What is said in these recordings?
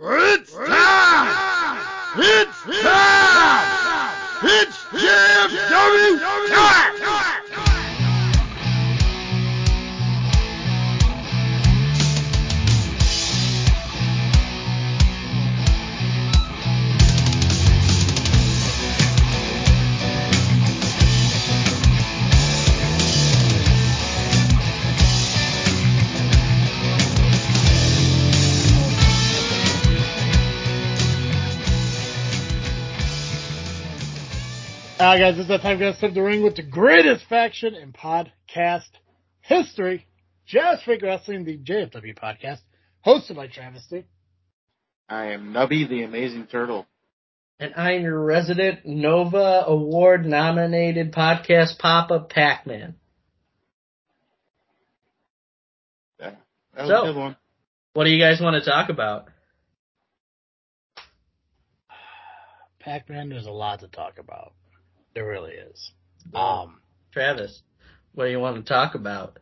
Rrrr! Alright guys, this is the time we're gonna step the ring with the greatest faction in podcast history. Just Fake Wrestling, the JFW podcast, hosted by Travis T. I am Nubby the Amazing Turtle. And I'm your resident Nova Award nominated podcast Papa Pac-Man. Yeah, that was So- a good one. What do you guys want to talk about? Pac-Man, there's a lot to talk about. There really is. Um, Travis, what do you want to talk about?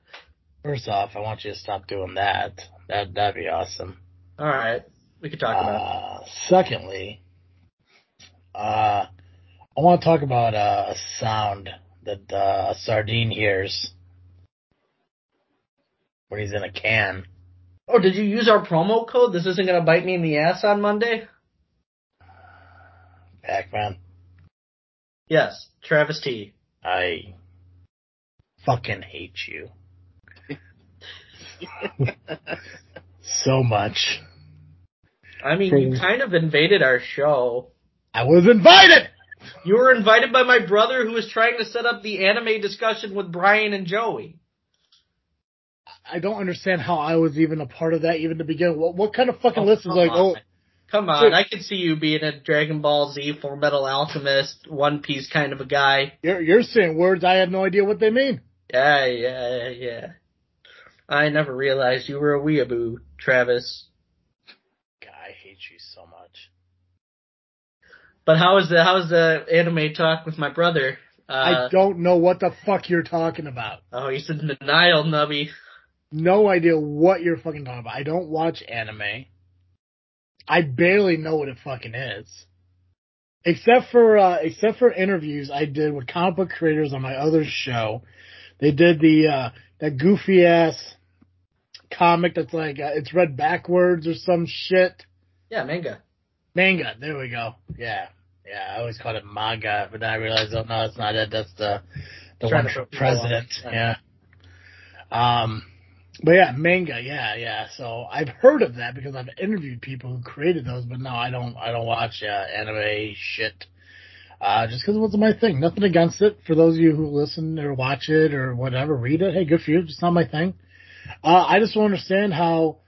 first off, I want you to stop doing that. That, that'd be awesome. All right, we could talk about it. Uh, secondly, uh, I want to talk about uh, a sound that uh, a sardine hears when he's in a can. Oh, did you use our promo code? This isn't going to bite me in the ass on Monday? Pac-Man, Yes, Travis T. I fucking hate you so much. I mean, you kind of invaded our show. I was invited. You were invited by my brother who was trying to set up the anime discussion with Brian and Joey. I don't understand how I was even a part of that even to begin. What, what kind of fucking Oh, list is come like, oh, on. oh, Come on, I could see you being a Dragon Ball Z, Full Metal Alchemist, One Piece kind of a guy. you're, you're saying words I have no idea what they mean. Yeah, yeah, yeah. I never realized you were a weeaboo, Travis. God, I hate you so much. But how is the how's the anime talk with my brother? Uh, I don't know what the fuck you're talking about. oh, he's in denial, Nubby. No idea what you're fucking talking about. I don't watch anime. I barely know what it fucking is. Except for, uh, except for interviews I did with comic book creators on my other show. They did the, uh, that goofy ass comic that's like, uh, it's read backwards or some shit. Yeah, manga. Manga. There we go. Yeah. Yeah. I always called it manga, but then I realized, oh no, that's not it. That's the, the Trying one for throw people off. president. Yeah. Yeah. Um, but yeah, manga. Yeah. Yeah. So I've heard of that because I've interviewed people who created those, but no, I don't, I don't watch, uh, anime shit. Uh, just cause it wasn't my thing. Nothing against it. For those of you who listen or watch it or whatever, read it. Hey, good for you. Just not my thing. Uh, I just don't understand how,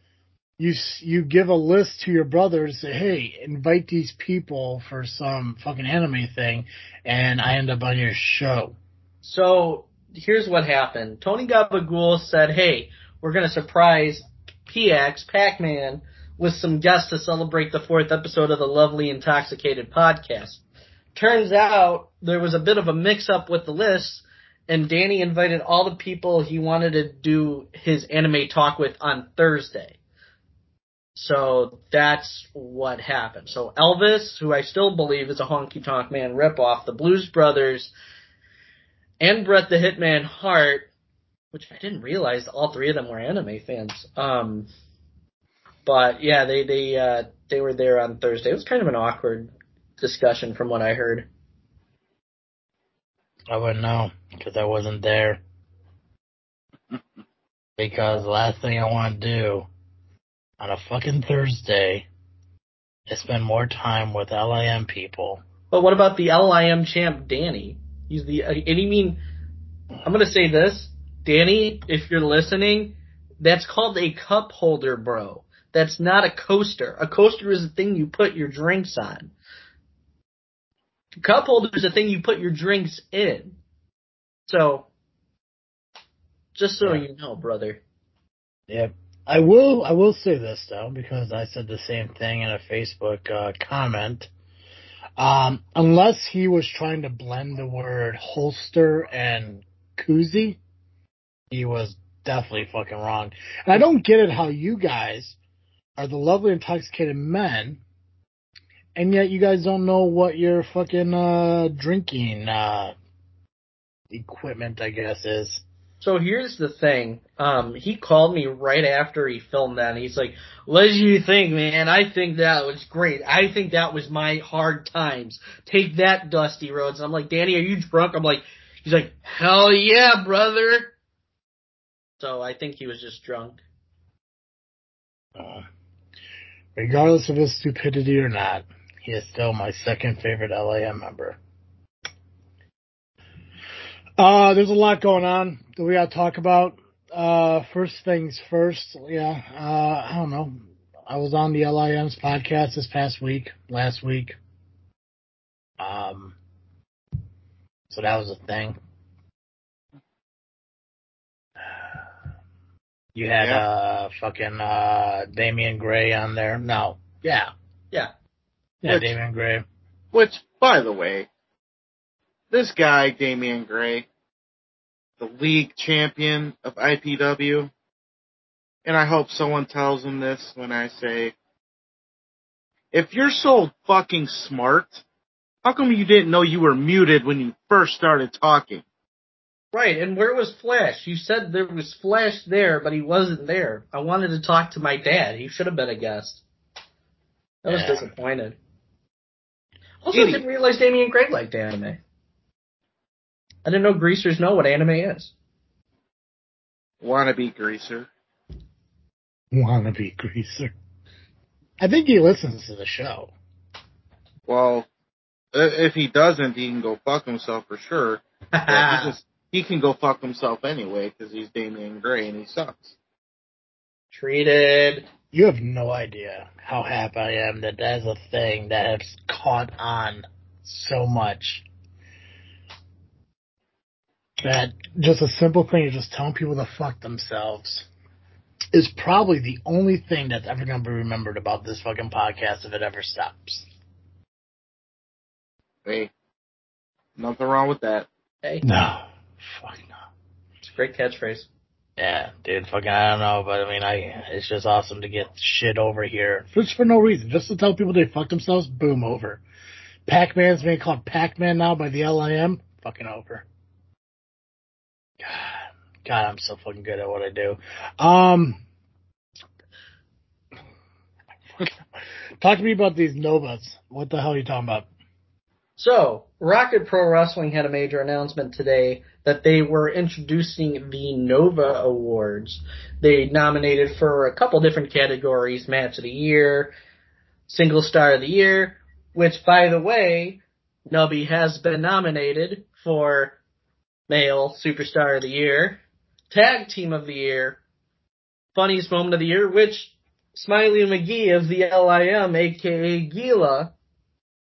you you give a list to your brother to say, hey, invite these people for some fucking anime thing, and I end up on your show. So here's what happened. Tony Gabagool said, "Hey, we're gonna surprise PX Pac-Man with some guests to celebrate the fourth episode of the Lovely Intoxicated podcast." Turns out there was a bit of a mix-up with the list, and Danny invited all the people he wanted to do his anime talk with on Thursday. So that's what happened. So Elvis, who I still believe is a Honky Tonk Man ripoff, the Blues Brothers, and Bret the Hitman Hart, which I didn't realize all three of them were anime fans. Um, but yeah, they they uh, they were there on Thursday. It was kind of an awkward discussion from what I heard. I wouldn't know, because I wasn't there. because the last thing I want to do on a fucking Thursday is spend more time with LIM people. But what about the LIM champ Danny? He's the uh, and you mean I'm gonna say this, Danny, if you're listening, that's called a cup holder, bro. That's not a coaster. A coaster is a thing you put your drinks on. A cup holder is a thing you put your drinks in. So, just so Yeah. you know, brother. Yep. I will. I will say this though, because I said the same thing in a Facebook uh, comment. Um, unless he was trying to blend the word holster and koozie, he was definitely fucking wrong. And I don't get it how you guys are the lovely intoxicated men, and yet you guys don't know what your fucking uh, drinking uh, equipment, I guess, is. So here's the thing. Um, he called me right after he filmed that, and he's like, "What do you think, man? I think that was great. I think that was my hard times. Take that, Dusty Rhodes." And I'm like, "Danny, are you drunk?" I'm like, "He's like, hell yeah, brother." So I think he was just drunk. Uh, regardless of his stupidity or not, he is still my second favorite LIM member. Uh, there's a lot going on that we gotta talk about. Uh, first things first, yeah, uh, I don't know. I was on the LIM's podcast this past week, last week. Um, so that was a thing. You had, Yeah. uh, fucking, uh, Damian Gray on there. No. Yeah. Yeah. Yeah, Which- Damian Gray. Which, by the way, this guy, Damian Gray, the league champion of IPW, and I hope someone tells him this when I say, if you're so fucking smart, how come you didn't know you were muted when you first started talking? Right, and where was Flash? You said there was Flash there, but he wasn't there. I wanted to talk to my dad. He should have been a guest. I was Yeah. disappointed. Also, I Idiot. didn't realize Damian Gray liked anime. I didn't know greasers know what anime is. Wannabe greaser. Wannabe greaser. I think he listens to the show. Well, if he doesn't, he can go fuck himself for sure. But he just he can go fuck himself anyway because he's Damian Gray and he sucks. Treated. You have no idea how happy I am that that's a thing that has caught on so much. That just a simple thing of just telling people to fuck themselves is probably the only thing that's ever going to be remembered about this fucking podcast if it ever stops. Hey, nothing wrong with that. Hey, No. Fuck no. it's a great catchphrase. Yeah, dude, fucking, I don't know, but I mean, I, it's just awesome to get shit over here. Just for no reason. Just to tell people they fucked themselves, boom, over. Pac-Man's being called Pac-Man now by the LIM, fucking over. God, God, I'm so fucking good at what I do. Um, talk to me about these Novas. What the hell are you talking about? So, Rocket Pro Wrestling had a major announcement today that they were introducing the Nova Awards. They nominated for a couple different categories, Match of the Year, Single Star of the Year, which, by the way, Nubby has been nominated for Male Superstar of the Year, Tag Team of the Year, Funniest Moment of the Year, which Smiley McGee of the LIM, aka Gila,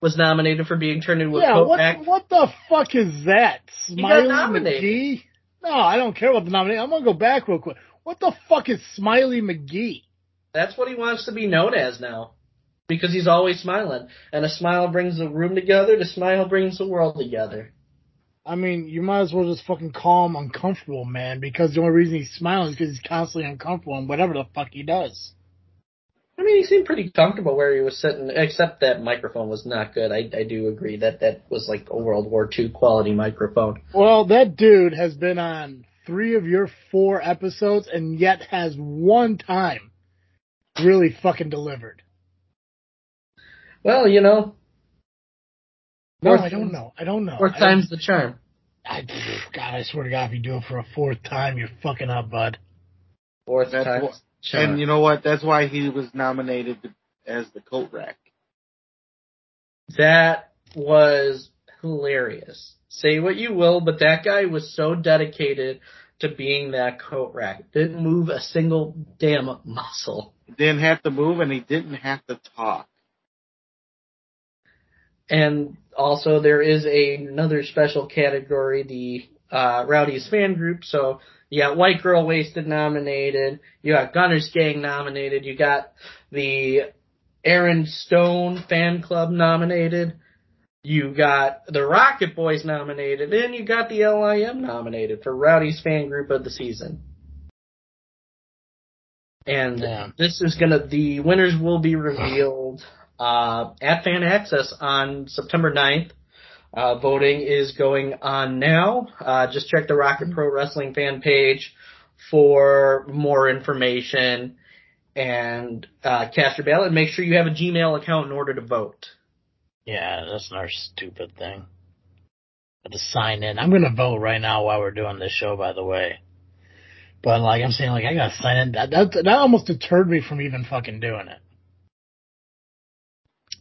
was nominated for being turned into a Yeah, what, what the fuck is that? Smiley. McGee? No, I don't care about the nomination. I'm gonna go back real quick. What the fuck is Smiley McGee? That's what he wants to be known as now. Because he's always smiling. And a smile brings the room together, the smile brings the world together. I mean, you might as well just fucking call him uncomfortable, man, because the only reason he's smiling is because he's constantly uncomfortable in whatever the fuck he does. I mean, he seemed pretty comfortable where he was sitting, except that microphone was not good. I, I do agree that that was like a World War II quality microphone. Well, that dude has been on three of your four episodes and yet has one time really fucking delivered. Well, you know, No, Fourth I don't know. I don't know. fourth time's the charm. I, God, I swear to God, if you do it for a fourth time, you're fucking up, bud. Fourth That's time's what- the charm. And you know what? That's why he was nominated as the coat rack. That was hilarious. Say what you will, but that guy was so dedicated to being that coat rack. Didn't move a single damn muscle. Didn't have to move and he didn't have to talk. And also there is a, another special category, the uh, Rowdy's fan group. So you got White Girl Wasted nominated, you got Gunner's Gang nominated, you got the Aaron Stone fan club nominated, you got the Rocket Boys nominated, and you got the LIM nominated for Rowdy's fan group of the season. And Yeah. this is gonna the winners will be revealed uh, at Fan Access on September 9th. Uh, voting is going on now. Uh, just check the Rocket Pro Wrestling fan page for more information and uh, cast your ballot. And make sure you have a Gmail account in order to vote. Yeah, that's another stupid thing. But to sign in, I'm gonna vote right now while we're doing this show. By the way, but like I'm saying, like I gotta sign in. That that, that almost deterred me from even fucking doing it.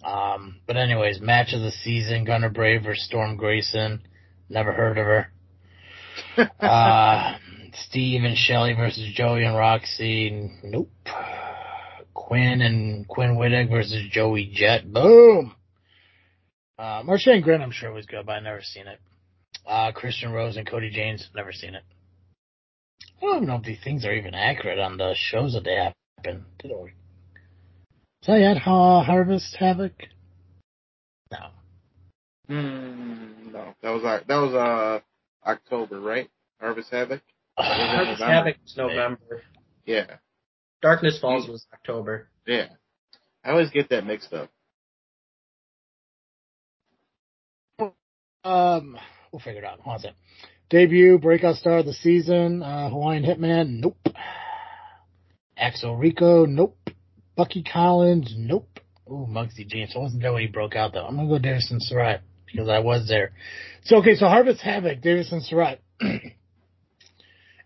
Um, but anyways, match of the season: Gunner Brave versus Storm Grayson. Never heard of her. uh, Steve and Shelly versus Joey and Roxy. Nope. Quinn and Quinn Wittig versus Joey Jet. Boom. Uh, Marcia and Grant, I'm sure was good, but I've never seen it. Uh, Christian Rose and Cody James, never seen it. I don't even know if these things are even accurate on the shows that they happen. Did it work? Is that yet uh, Harvest Havoc? No. Hmm, no, that was our, that was uh October, right? Harvest Havoc. Harvest November? Havoc is November. Yeah, Darkness Falls was October. yeah. I always get that mixed up. Um, we'll figure it out. Hold on a second. Debut, breakout star of the season, uh, Hawaiian Hitman, nope. Axel Rico, nope. Bucky Collins, nope. Ooh, Muggsy James. I wasn't there when he broke out though. I'm gonna go Davison Surratt because I was there. So okay, so Harvest Havoc, Davison Surratt.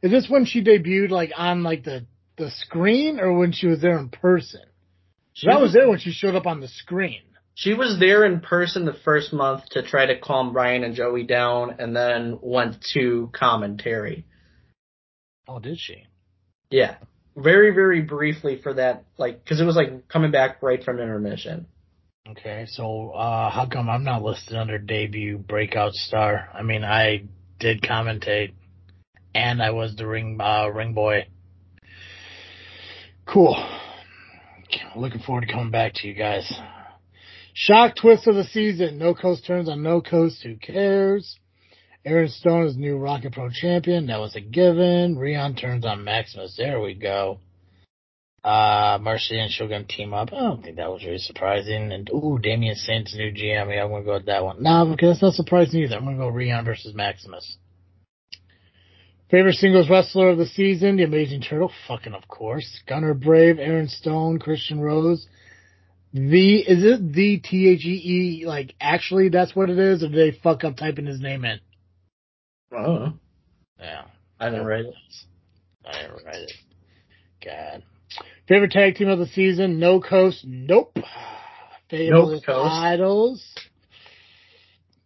Is this when she debuted like on like the the screen or when she was there in person? So I was there when she showed up on the screen. She was there in person the first month to try to calm Brian and Joey down, and then went to commentary. Oh, did she? Yeah, very very briefly for that, like because it was like coming back right from intermission. Okay, so uh how come I'm not listed under debut breakout star? I mean, I did commentate, and I was the ring uh, ring boy. Cool. Looking forward to coming back to you guys. Shock twist of the season. No Coast turns on No Coast. Who cares? Aaron Stone is new Rocket Pro champion. That was a given. Rion turns on Maximus. There we go. Uh, Marcy and Shogun team up. I don't think that was really surprising. And ooh, Damian Saint's new GM. Yeah, I'm gonna go with that one. No, because that's not surprising either. I'm gonna go Rion versus Maximus. Favorite singles wrestler of the season, the Amazing Turtle, fucking of course. Gunner Brave, Aaron Stone, Christian Rose. The is it the T H E E like actually that's what it is, or did they fuck up typing his name in? Oh, Yeah. I didn't write it. I didn't write it. God. Favorite tag team of the season? No Coast. Nope. Favorite Coast. Idols.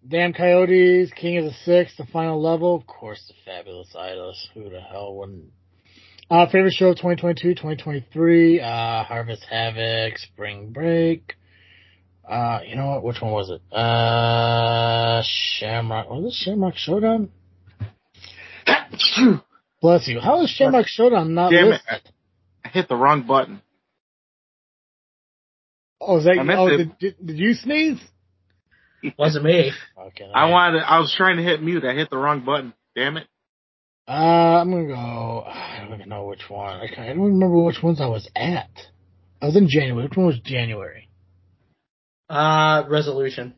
Damn Coyotes. King of the Six. The final level. Of course, the Fabulous Idols. Who the hell wouldn't? Uh, favorite show of 2022, 2023. Uh, Harvest Havoc. Spring Break. Uh, you know what? Which one was it? Uh, Shamrock. Was it Shamrock Showdown? Bless you. How is Shamrock Showdown not Damn it. I hit the wrong button. Oh, is that? I meant Oh, to- did, did, did you sneeze? It Wasn't me. Okay. I wanted. I was trying to hit mute. I hit the wrong button. Damn it. Uh, I'm gonna go. I don't even know which one. I, can't, I don't remember which ones I was at. I was in January. Which one was January? Uh, resolution.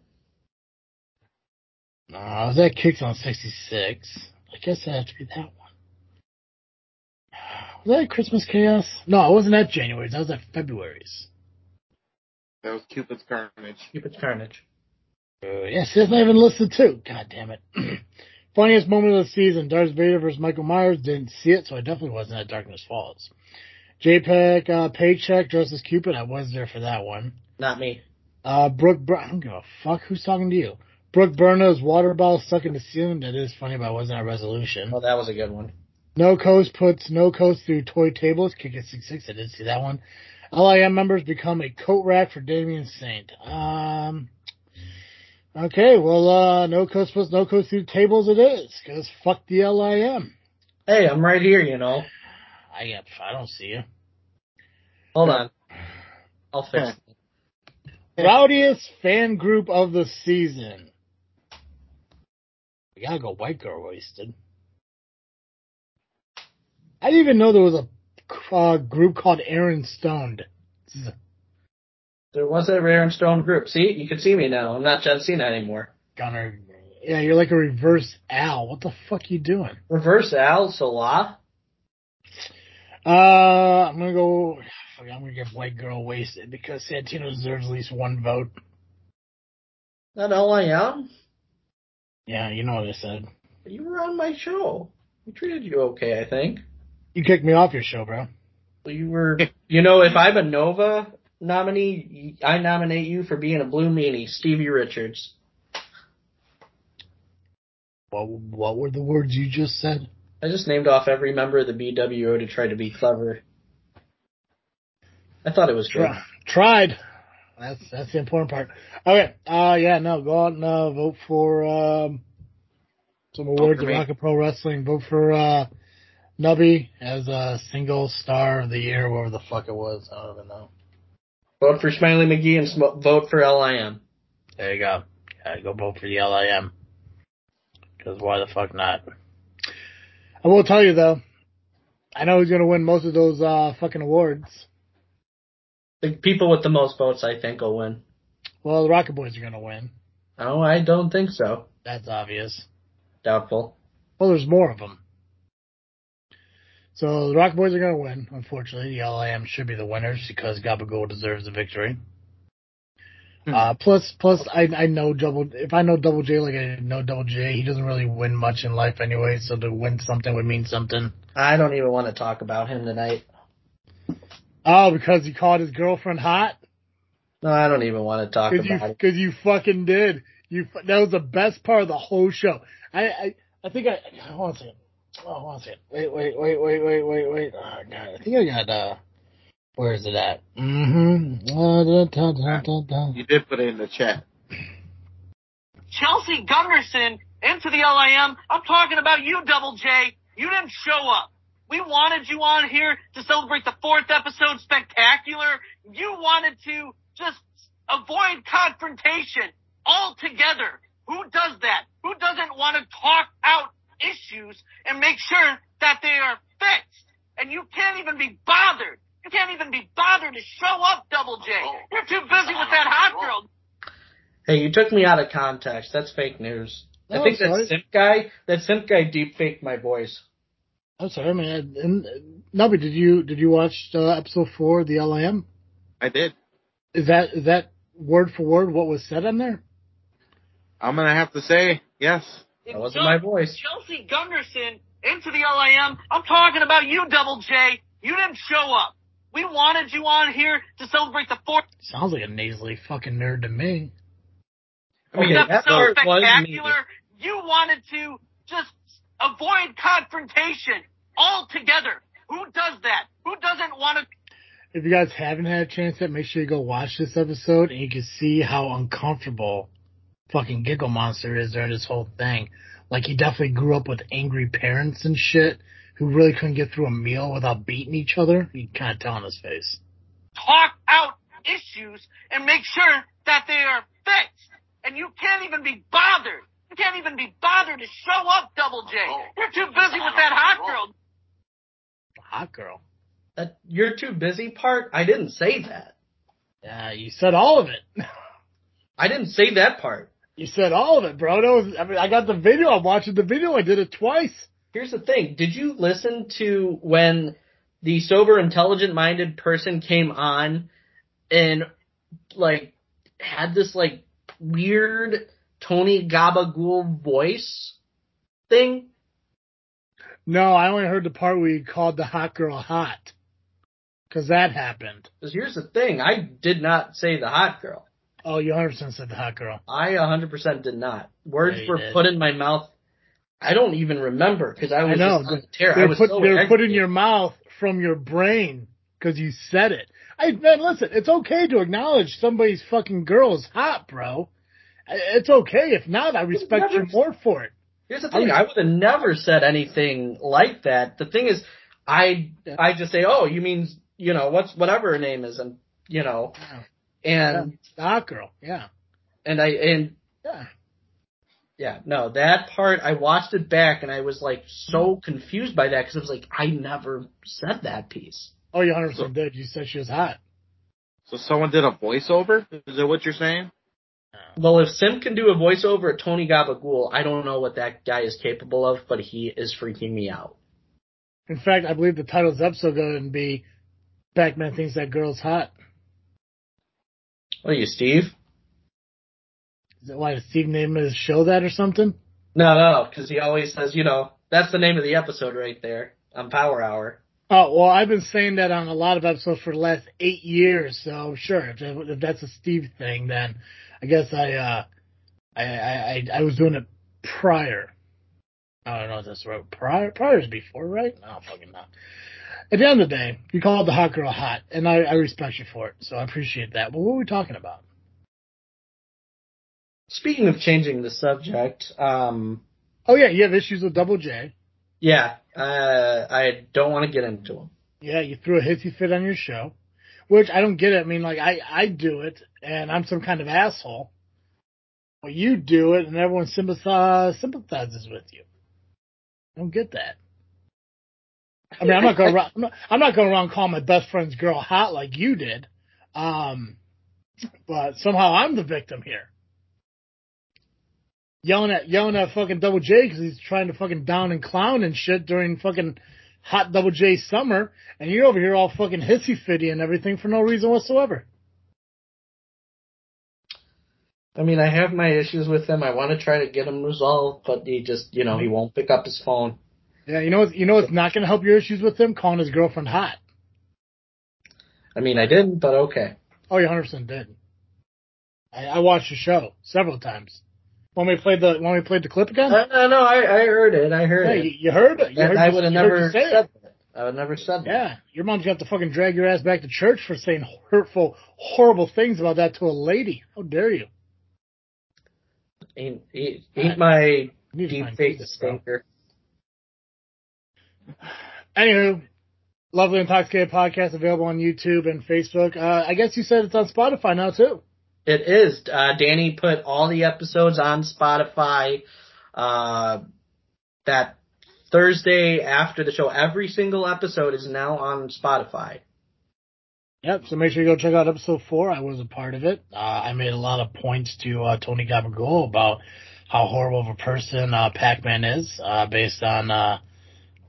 No, I was at Kicks on 66. I guess it had to be that one. Was that at Christmas Chaos? No, I wasn't at January's. I was at February's. That was Cupid's Carnage. Cupid's Carnage. Uh, yes, that's not even listed too. God damn it. Funniest moment of the season, Darth Vader versus Michael Myers. Didn't see it, so I definitely wasn't at Darkness Falls. JPEG, uh, Paycheck, Dress as Cupid. I was there for that one. Not me. Uh, Brooke, Bur- I don't give a fuck. Who's talking to you? Brooke Burner's water bottle stuck in the ceiling. That is funny, but I wasn't at resolution. Well, that was a good one. No Coast puts No Coast through toy tables. Kick it six six. I didn't see that one. LIM members become a coat rack for Damien Saint. Um. Okay, well, uh, No Coast puts No Coast through tables. It is because fuck the LIM. Hey, I'm right here. You know. I got. I don't see you. Hold on. I'll fix it. Rowdiest fan group of the season. We gotta go white girl wasted. I didn't even know there was a uh, group called Aaron Stoned. There was a Aaron Stone group. See, you can see me now. I'm not John Cena anymore. Gunner. Yeah, you're like a reverse Al. What the fuck you doing? Reverse Al Salah. Uh, I'm gonna go. I'm gonna give White Girl wasted because Santino deserves at least one vote. That all I am. Yeah, you know what I said. You were on my show. We treated you okay, I think. You kicked me off your show, bro. You were, you know, if I'm a Nova nominee, I nominate you for being a Blue Meanie, Stevie Richards. What What were the words you just said? I just named off every member of the BWO to try to be clever. I thought it was good. Tried. That's that's the important part. Okay. Uh yeah, no, go out and uh, vote for um some awards for at. Rocket Pro Wrestling. Vote for uh Nubby as a single star of the year, whatever the fuck it was. I don't even know. Vote for Smiley McGee and sm- vote for LIM. There you go. Yeah, go vote for the LIM. Because why the fuck not? I will tell you though, I know he's gonna win most of those uh fucking awards. The people with the most votes, I think, will win. Well, the Rocket Boys are gonna win. Oh, I don't think so. That's obvious. Doubtful. Well, there's more of them. So the Rock Boys are going to win. Unfortunately, the LIM should be the winners because Gabagool deserves the victory. Hmm. Uh, plus, plus, I I know double. If I know Double J like I know Double J, he doesn't really win much in life anyway. So to win something would mean something. I don't even want to talk about him tonight. Oh, because he called his girlfriend hot. No, I don't even want to talk Because you, about it. because you fucking did. You that was the best part of the whole show. I I, I think I hold on a second. Oh, hold on a second. Wait, wait, wait, wait, wait, wait, wait. Oh god, I think I got uh. Where is it at? Mm-hmm. You did put it in the chat. Chelsea Gunderson into the LIM. I'm talking about you, Double J. You didn't show up. We wanted you on here to celebrate the fourth episode spectacular. You wanted to just avoid confrontation altogether. Who does that? Who doesn't want to talk out issues and make sure that they are fixed? And you can't even be bothered. You can't even be bothered to show up, Double J. Oh. You're too busy with that hot girl. Hey, you took me out of context. That's fake news. I Oh, think sorry. that simp guy, that simp guy deep faked my voice. I'm sorry, I man. And, Nubby, did you did you watch uh, episode four of the LIM? I did. Is that is that word for word what was said on there? I'm gonna have to say yes. That wasn't my voice. Chelsea Gunderson into the LIM. I'm talking about you, Double J. You didn't show up. We wanted you on here to celebrate the fourth Sounds like a nasally fucking nerd to me. I mean, Okay, that episode part was me. spectacular. You wanted to just avoid confrontation altogether. Who does that? Who doesn't want to If you guys haven't had a chance yet, make sure you go watch this episode and you can see how uncomfortable fucking Giggle Monster is during this whole thing. Like he definitely grew up with angry parents and shit who really couldn't get through a meal without beating each other. You can kind of tell on his face. talk out issues and make sure that they are fixed? And you can't even be bothered. You can't even be bothered to show up, Double J. Oh, you're too busy with that hot girl. Hot girl. That you're too busy part. I didn't say that. Yeah, you said all of it. I didn't say that part. You said all of it, bro. That was, I mean, I got the video. I'm watching the video. I did it twice. Here's the thing. Did you listen to when the sober, intelligent minded person came on and like had this like weird Tony Gabagool voice thing? No, I only heard the part where he called the hot girl hot. Cause that happened. Because here's the thing. I did not say the hot girl. Oh, you 100% said the hot girl. I 100% did not. Words Yeah, were did. put in my mouth. I don't even remember because I was I know. just on the tear. They I were was put, so they were put in your mouth from your brain because you said it. I man, listen, it's okay to acknowledge somebody's fucking girl is hot, bro. I- It's okay. If not, I respect you more for it. Here's the thing. I would have never said anything like that. The thing is, I I just say, oh, you mean you know what's whatever her name is, and you know, and The hot girl, yeah, and I and yeah. yeah, no, that part I watched it back and I was like so confused by that because I was like, I never said that piece. Oh, you 100% So- did. You said she was hot. So someone did a voiceover? Is that what you're saying? Oh. Well, if Sim can do a voiceover at Tony Gabagool, I don't know what that guy is capable of, but he is freaking me out. In fact, I believe the title of this episode going to be Pac-Man thinks that girl's hot. What are you, Steve? Is that why Steve named his show that or something? No, no, because he always says, you know, that's the name of the episode right there on Power Hour. Oh, well, I've been saying that on a lot of episodes for the last eight years, so sure, if, if that's a Steve thing, then I guess I, uh, I, I, I, I was doing it prior. I don't know if that's right. Prior, prior is before, right? No, fucking not. At the end of the day, you called the hot girl hot, and I, I respect you for it, so I appreciate that. But what were we talking about? Speaking of changing the subject, um, Oh yeah, you have issues with Double J. yeah, uh, I don't want to get into them. Yeah, you threw a hissy fit on your show, which I don't get it. I mean, like I I do it, and I'm some kind of asshole. But you do it, and everyone sympathize, sympathizes with you. I don't get that. I mean, I'm not going around. I'm not, I'm not going around calling my best friend's girl hot like you did. Um, but somehow I'm the victim here. Yelling at yelling at fucking Double J because he's trying to fucking down and clown and shit during fucking hot Double J summer, and you're over here all fucking hissy fitty and everything for no reason whatsoever. I mean, I have my issues with him. I want to try to get him resolved, but he just, you know, he won't pick up his phone. Yeah, you know what? You know what's not going to help your issues with him? Calling his girlfriend hot. I mean, I didn't, but okay. Oh, you 100 percent did. I, I watched the show several times. Want me to play the Want me to play the clip again? Uh, no, no, I, I heard it. I heard yeah, it. you, you heard it. You heard I would have never you say it. said that. I would never said that. Yeah, your mom's got to fucking drag your ass back to church for saying hurtful, horrible things about that to a lady. How dare you? Ain't, ain't, ain't my You need to deep fake stinker. Anywho, Lovely Intoxicated podcast available on YouTube and Facebook. Uh, I guess you said it's on Spotify now too. It is. Uh, Danny put all the episodes on Spotify. Uh, that Thursday after the show, every single episode is now on Spotify. Yep. So make sure you go check out episode four. I was a part of it. Uh, I made a lot of points to uh, Tony Gabagool about how horrible of a person uh, Pac-Man is, uh, based on uh,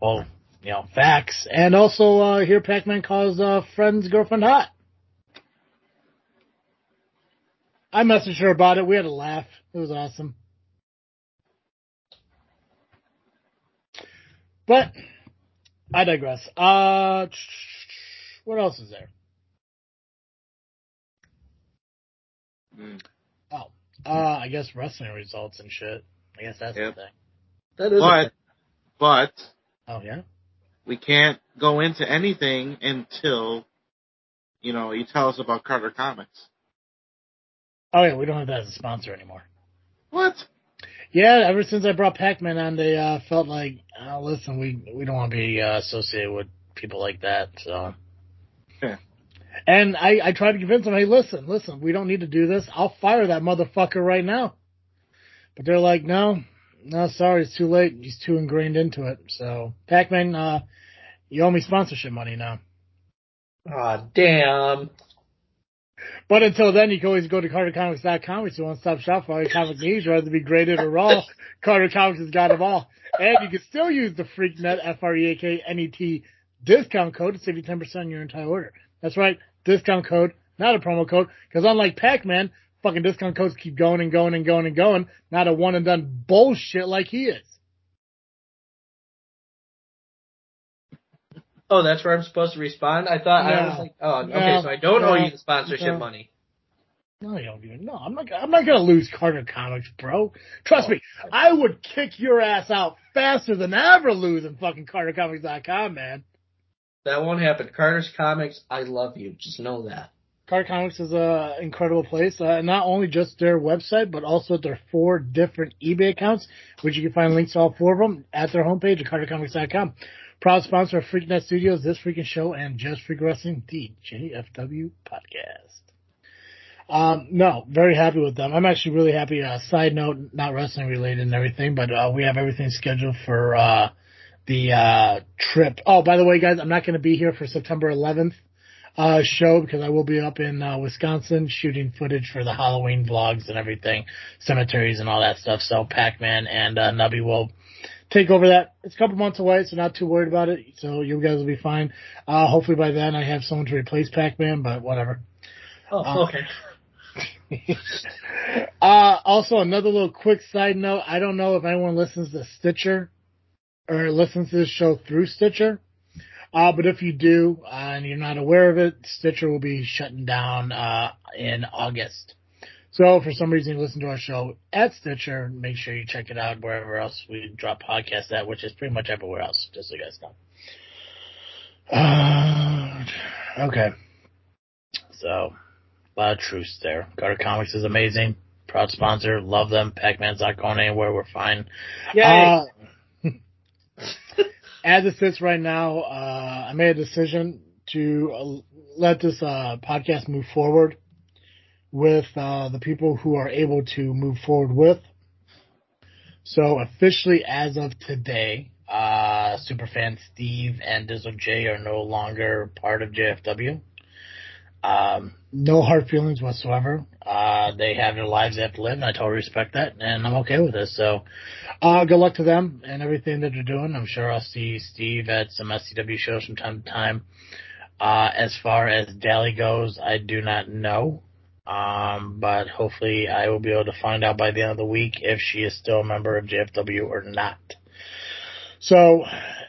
well, you know, facts, and also uh, here Pac-Man calls uh, friend's girlfriend hot. I messaged her about it. We had a laugh. It was awesome. But I digress. Uh, what else is there? Mm. Oh, uh, I guess wrestling results and shit. I guess that's Yep. the thing. That is. But but Oh yeah. we can't go into anything until you know you tell us about Carter Comics. Oh yeah, we don't have that as a sponsor anymore. What? Yeah, ever since I brought Pac-Man on, they uh, felt like, oh, listen, we we don't want to be uh, associated with people like that. So. And I, I tried to convince them, hey, listen, listen, we don't need to do this. I'll fire that motherfucker right now. But they're like, no, no, sorry, it's too late. He's too ingrained into it. So, Pac-Man, uh, you owe me sponsorship money now. Aw, damn. But until then, you can always go to CarterComics.com. It's a one-stop shop for all your comic needs, whether it be graded or raw. Carter Comics has got them all. And you can still use the FreakNet, F-R-E-A-K-N-E-T discount code to save you 10% on your entire order. That's right, discount code, not a promo code, because unlike Pac-Man, fucking discount codes keep going and going and going and going, not a one and done bullshit like he is. Oh, that's where I'm supposed to respond? I thought, I was like, oh, okay, so I don't owe you the sponsorship No. money. No, you don't even know. I'm not. I'm not gonna lose Carter Comics, bro. Trust Oh. me. I would kick your ass out faster than ever losing fucking CarterComics.com, man. That won't happen. Carter's Comics, I love you. Just know that. Carter Comics is an incredible place. Uh, not only just their website, but also their four different eBay accounts, which you can find links to all four of them at their homepage at CarterComics.com. Proud sponsor of FreakNet Studios, this freaking show, and Just Freak Wrestling, the JFW podcast. Um, no, very happy with them. I'm actually really happy. Uh, side note, not wrestling related and everything, but uh, we have everything scheduled for uh, the uh, trip. Oh, by the way, guys, I'm not going to be here for September 11th uh, show because I will be up in uh, Wisconsin shooting footage for the Halloween vlogs and everything, cemeteries and all that stuff. So Pac-Man and uh, Nubby will take over that. It's a couple months away, so not too worried about it. So you guys will be fine. Uh, hopefully by then I have someone to replace Pac-Man, but whatever. Oh, Uh, okay. uh, also, another little quick side note. I don't know if anyone listens to Stitcher or listens to this show through Stitcher. Uh, but if you do, uh, and you're not aware of it, Stitcher will be shutting down, uh, in August. So for some reason you listen to our show at Stitcher, make sure you check it out wherever else we drop podcasts at, which is pretty much everywhere else, just so you guys know. Uh, okay. So, a lot of truths there. Carter Comics is amazing. Proud sponsor. Love them. Pac-Man's not going anywhere. We're fine. Yay. Uh, as it sits right now, uh, I made a decision to uh, let this uh, podcast move forward with uh, the people who are able to move forward with. So officially, as of today, uh, Superfan Steve and Dizzle J are no longer part of JFW. Um, no hard feelings whatsoever. Uh, they have their lives they have to live, and I totally respect that, and I'm okay with this. So, uh, good luck to them and everything that they're doing. I'm sure I'll see Steve at some SCW shows from time to time. Uh, as far as Dally goes, I do not know. Um, but hopefully I will be able to find out by the end of the week if she is still a member of JFW or not. So,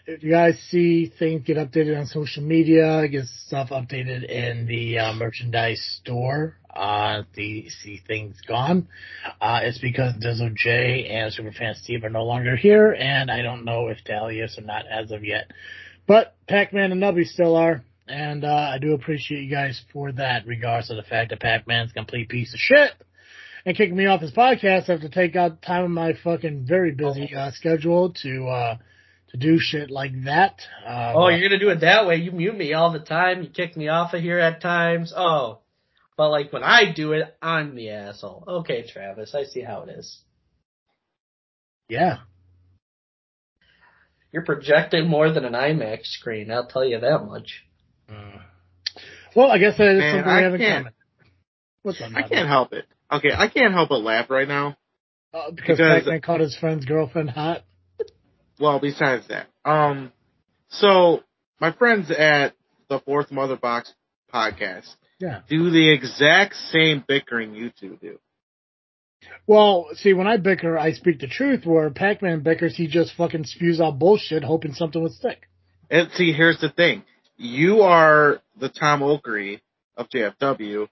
if you guys see things get updated on social media, get stuff updated in the uh, merchandise store, uh, the see things gone, uh, it's because Dizzle J and Superfan Steve are no longer here, and I don't know if Dahlia is or not as of yet. But Pac-Man and Nubby still are, and uh, I do appreciate you guys for that, regardless of the fact that Pac-Man's a complete piece of shit and kicking me off his podcast. I have to take out time of my fucking very busy uh, schedule to uh, to do shit like that. Uh, Oh, but- you're gonna do it that way. You mute me all the time. You kick me off of here at times. Oh, but like when I do it, I'm the asshole. Okay, Travis, I see how it is. yeah. You're projecting more than an IMAX screen. I'll tell you that much. Mm. Well, I guess that is Man, something we have in can't- common. What's up, I can't help it. Okay, I can't help but laugh right now. Uh, because, because- Pac-Man called his friend's girlfriend hot. Well, besides that, um, so my friends at the Fourth Mother Box podcast Yeah. do the exact same bickering you two do. Well, see, when I bicker, I speak the truth. Where Pac-Man bickers, he just fucking spews out bullshit, hoping something would stick. And see, here's the thing: you are the Tom Okery of JFW,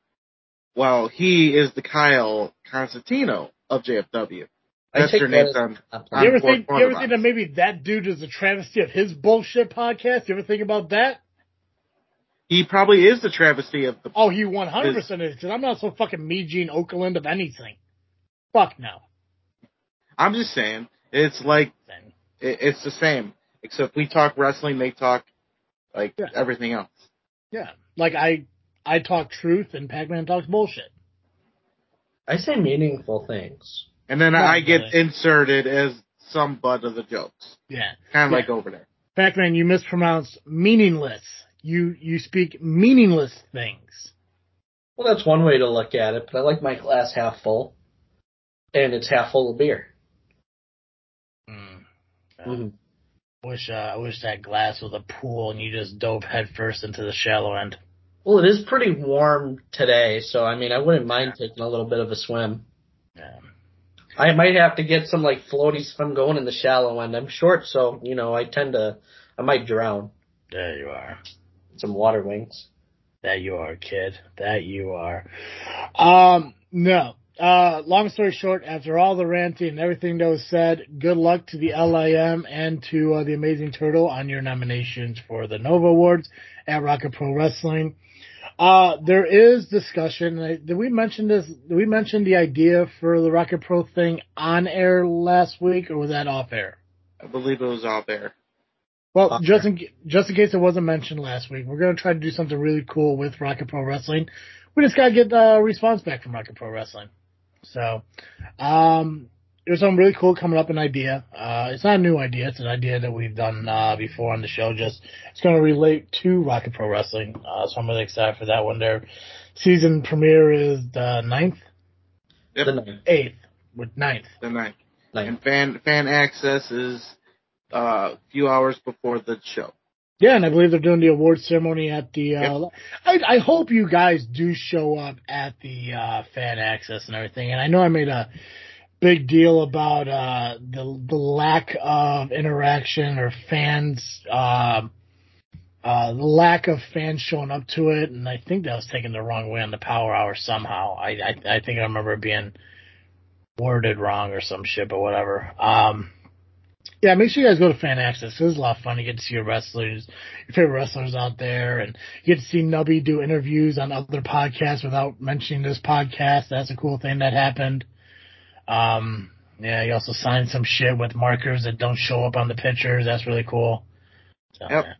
while he is the Kyle Constantino of JFW. I That's take your name as on. You ever think? You ever think that maybe that dude is a travesty of his bullshit podcast? You ever think about that? He probably is the travesty of the. Oh, he one hundred percent is. Because I'm not so fucking me Gene Oakland of anything. Fuck no. I'm just saying, it's like it, it's the same, except we talk wrestling, they talk like Yeah. everything else. Yeah, like I, I talk truth, and Pac-Man talks bullshit. I say meaningful things. And then Not I get inserted as some butt of the jokes, Yeah, kind of Yeah. like over there. Pac-Man, you mispronounced meaningless. You you speak meaningless things. Well, that's one way to look at it, but I like my glass half full, and it's half full of beer. Mm. Mhm. Wish uh, I wish that glass was a pool and you just dove headfirst into the shallow end. Well, it is pretty warm today, so I mean, I wouldn't mind taking a little bit of a swim. Yeah. I might have to get some like floaties if I'm going in the shallow end. I'm short, so you know I tend to, I might drown. There you are. Some water wings. That you are, kid. That you are. Um, no. Uh, long story short, after all the ranting and everything that was said, good luck to the LIM and to uh, the Amazing Turtle on your nominations for the Nova Awards at Rocket Pro Wrestling. Uh, there is discussion. Did we mention this? Did we mention the idea for the Rocket Pro thing on air last week, or was that off air? I believe it was off air. Well, Off just in just in case it wasn't mentioned last week, we're gonna try to do something really cool with Rocket Pro Wrestling. We just gotta get a response back from Rocket Pro Wrestling. So, um, there's something really cool coming up. An idea. Uh, it's not a new idea. It's an idea that we've done uh, before on the show. Just it's going to relate to Rocket Pro Wrestling. Uh, so I'm really excited for that one. Their season premiere is the ninth, Yep. The ninth. eighth, with ninth. The ninth. Ninth. And fan fan access is uh, a few hours before the show. Yeah, and I believe they're doing the award ceremony at the. Uh, I, I hope you guys do show up at the uh, fan access and everything. And I know I made a big deal about uh, the the lack of interaction or fans, um uh, the lack of fans showing up to it, and I think that was taken the wrong way on the Power Hour somehow. I I, I think I remember being worded wrong or some shit, but whatever. Um, yeah, make sure you guys go to Fan Access. It was a lot of fun. You get to see your wrestlers, your favorite wrestlers out there, and you get to see Nubby do interviews on other podcasts without mentioning this podcast. That's a cool thing that happened. Um, yeah, you also signed some shit with markers that don't show up on the pictures. That's really cool. So, Yep. yeah.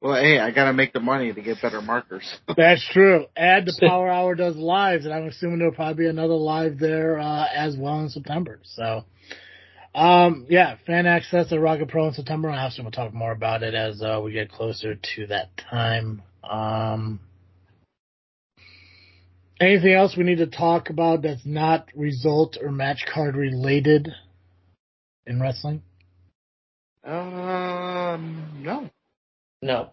Well, hey, I gotta make the money to get better markers. That's true. Add the Power Hour does lives, and I'm assuming there'll probably be another live there uh, as well in September. So, um, yeah, fan access at Rocket Pro in September. and Obviously, we'll talk more about it as uh, we get closer to that time. Um, anything else we need to talk about that's not result or match card related in wrestling? um, no, No.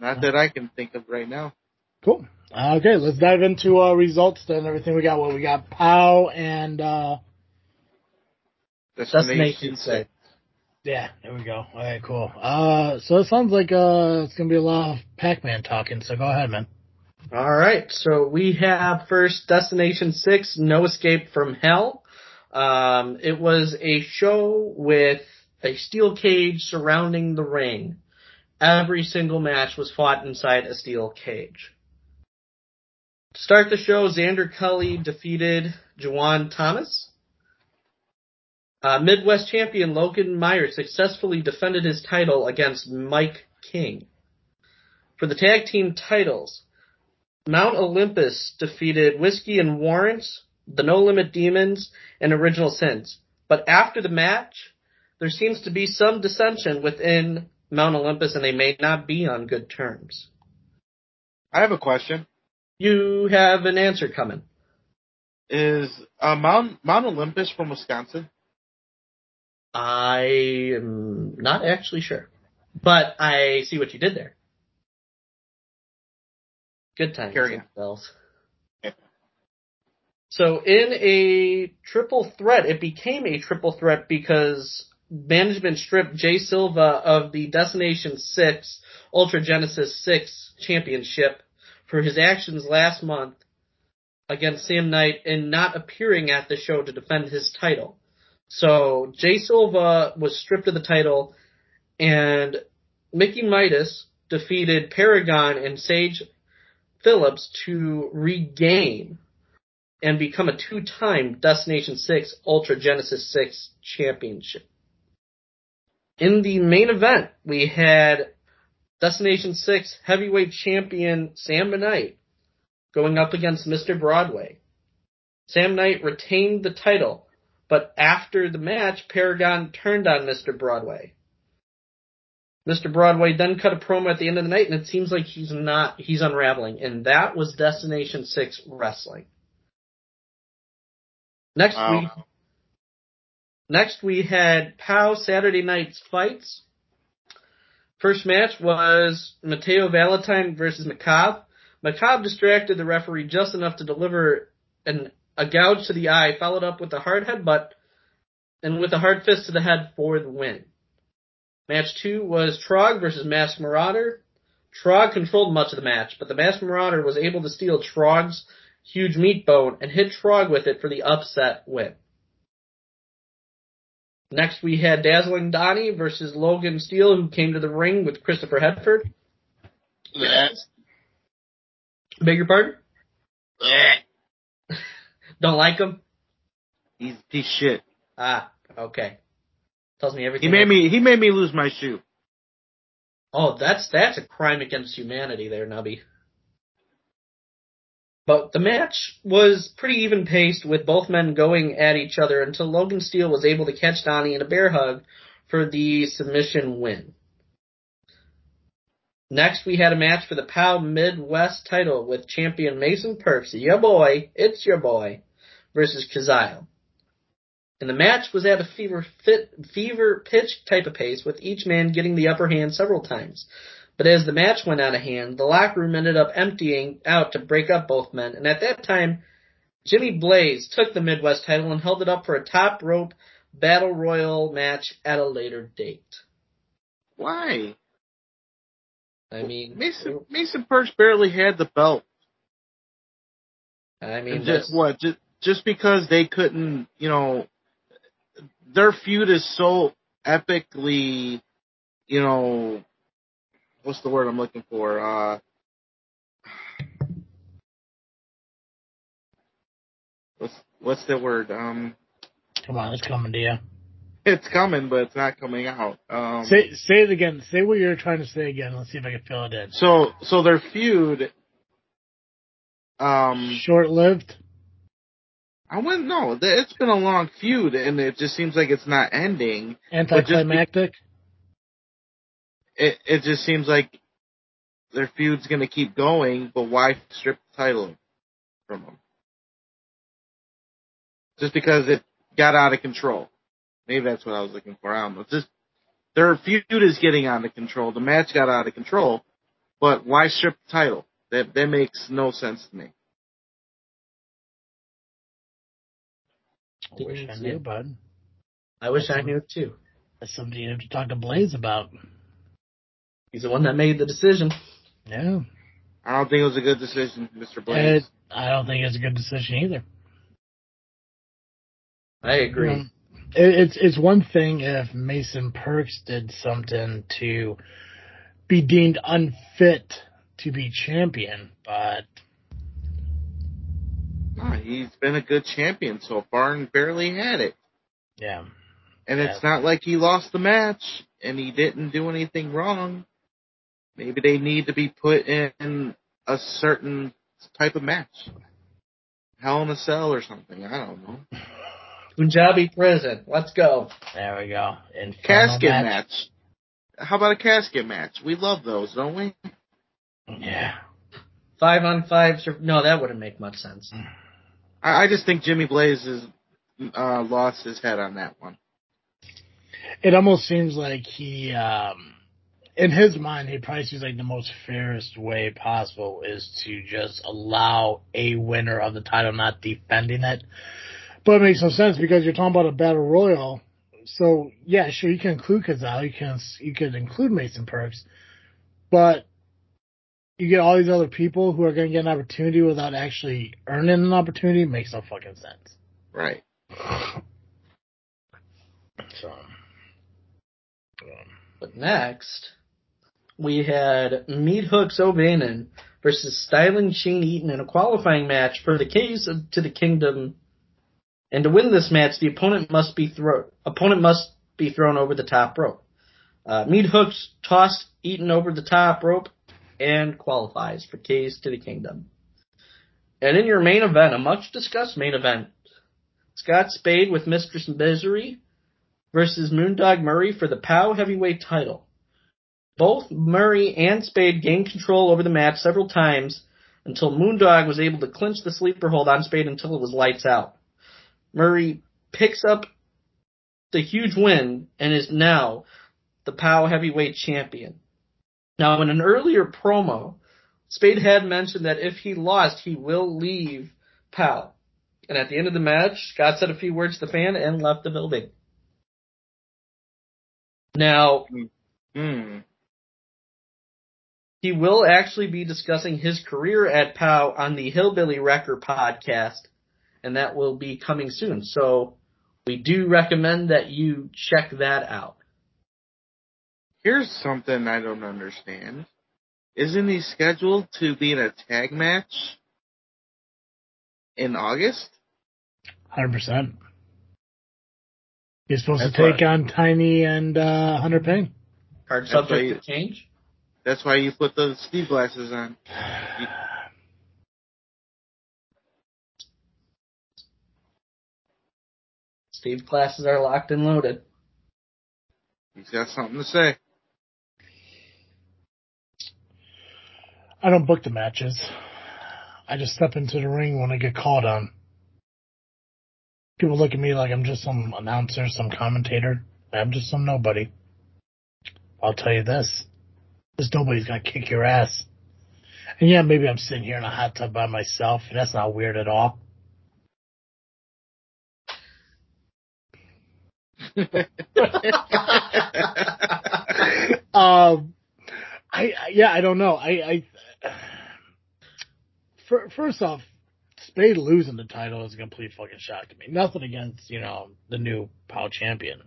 not that I can think of right now. Cool. Okay, let's dive into uh, results then. Everything we got. What we got? Pow and. uh Destination six. Yeah, there we go. All right, cool. Uh, so it sounds like uh, it's gonna be a lot of Pac-Man talking. So go ahead, man. All right, so we have first Destination Six, No Escape from Hell. Um, it was a show with a steel cage surrounding the ring. Every single match was fought inside a steel cage. To start the show, Xander Cully defeated Juwan Thomas. Uh, Midwest champion Logan Meyer successfully defended his title against Mike King. For the tag team titles, Mount Olympus defeated Whiskey and Warrants, the No Limit Demons, and Original Sins. But after the match, there seems to be some dissension within Mount Olympus and they may not be on good terms. I have a question. You have an answer coming. Is uh, Mount Mount Olympus from Wisconsin? I am not actually sure. But I see what you did there. Good times. Carry. Bells. Yeah. So in a triple threat, it became a triple threat because management stripped Jay Silva of the Destination 6 Ultra Genesis 6 championship for his actions last month against Sam Knight and not appearing at the show to defend his title. So Jay Silva was stripped of the title and Mickey Midas defeated Paragon and Sage Phillips to regain and become a two-time Destination 6 Ultra Genesis 6 championship. In the main event, we had Destination 6 heavyweight champion Sam Knight going up against Mr. Broadway. Sam Knight retained the title, but after the match, Paragon turned on Mr. Broadway. Mr. Broadway then cut a promo at the end of the night, and it seems like he's not, he's unraveling, and that was Destination 6 wrestling. Next Wow. week, next we had POW Saturday Night's Fights. First match was Mateo Valentine versus McCobb. McCobb distracted the referee just enough to deliver an, a gouge to the eye, followed up with a hard headbutt, and with a hard fist to the head for the win. Match two was Trog versus Mask Marauder. Trog controlled much of the match, but the Mask Marauder was able to steal Trog's huge meat bone and hit Trog with it for the upset win. Next we had Dazzling Donnie versus Logan Steele, who came to the ring with Christopher Hedford. Beg your pardon? Don't like him? He's he's shit. Ah, okay. Tells me everything. He made me he made me lose my shoe. Oh, that's that's a crime against humanity, there, Nubby. But the match was pretty even paced with both men going at each other until Logan Steele was able to catch Donnie in a bear hug for the submission win. Next, we had a match for the POW Midwest title with champion Mason Perks, your boy, it's your boy, versus Kazile. And the match was at a fever fit, fever pitch type of pace with each man getting the upper hand several times. But as the match went out of hand, the locker room ended up emptying out to break up both men. And at that time, Jimmy Blaze took the Midwest title and held it up for a top rope battle royal match at a later date. Why? I mean, Mason Mason barely had the belt. I mean, And just what? Just just because they couldn't, you know, their feud is so epically, you know, what's the word I'm looking for? Uh, what's what's the word? Um, Come on, it's coming to you. it's coming, but it's not coming out. Um, Say say it again. Say what you're trying to say again. Let's see if I can fill it in. so so their feud. Um, Short lived. I wouldn't know. It's been a long feud, and it just seems like it's not ending. Anticlimactic. it it just seems like their feud's gonna keep going, but why strip the title from them? Just because it got out of control. Maybe that's what I was looking for. I don't know. It's just their feud is getting out of control. The match got out of control, but why strip the title? That that makes no sense to me. I wish I knew, bud. I wish I knew too. That's something you have to talk to Blaze about. He's the one that made the decision. Yeah. I don't think it was a good decision, Mr. It, Blaze. I don't think it's a good decision either. I agree. You know, it, it's it's one thing if Mason Perks did something to be deemed unfit to be champion, but No, he's been a good champion so far and barely had it. yeah, And it's not like he lost the match and he didn't do anything wrong. Maybe they need to be put in a certain type of match. Hell in a Cell or something. I don't know. Punjabi prison. Let's go. there we go. Inferno Casket match. How about a casket match? We love those, don't we? Yeah. Five on five. sur- No, that wouldn't make much sense. I, I just think Jimmy Blaze has uh, lost his head on that one. It almost seems like he, um, in his mind, he probably sees like the most fairest way possible is to just allow a winner of the title not defending it. But it makes no sense because you're talking about a battle royal. So yeah, sure you can include Kazal, you can you could include Mason Perks, but you get all these other people who are going to get an opportunity without actually earning an opportunity. Makes no fucking sense. Right. So. um, But next, we had Meat Hooks O'Bannon versus Styling Shane Eaton in a qualifying match for the case of, to the Kingdom. And to win this match, the opponent must be thrown. Opponent must be thrown over the top rope. Uh, Meat Hooks tossed Eaton over the top rope and qualifies for Keys to the Kingdom. And in your main event, a much discussed main event, Scott Spade with Mistress Misery versus Moondog Murray for the POW heavyweight title. Both Murray and Spade gained control over the match several times until Moondog was able to clinch the sleeper hold on Spade until it was lights out. Murray picks up the huge win and is now the POW heavyweight champion. Now, in an earlier promo, Spade had mentioned that if he lost, he will leave POW. And at the end of the match, Scott said a few words to the fan and left the building. Now, Hmm. he will actually be discussing his career at POW on the Hillbilly Wrecker podcast, and that will be coming soon. So we do recommend that you check that out. Here's something I don't understand. Isn't he scheduled to be in a tag match in August? 100%. He's supposed that's to take on Tiny and uh, Hunter Payne. Card subject to change? That's why you put the Steve glasses on. Steve glasses are locked and loaded. He's got something to say. I don't book the matches. I just step into the ring when I get called on. People look at me like I'm just some announcer, some commentator. I'm just some nobody. I'll tell you this. This nobody's gonna kick your ass. And yeah, maybe I'm sitting here in a hot tub by myself, and that's not weird at all. um, I, I yeah, I don't know. I, I for, first off, Spade losing the title is a complete fucking shock to me. Nothing against you know the new POW champion.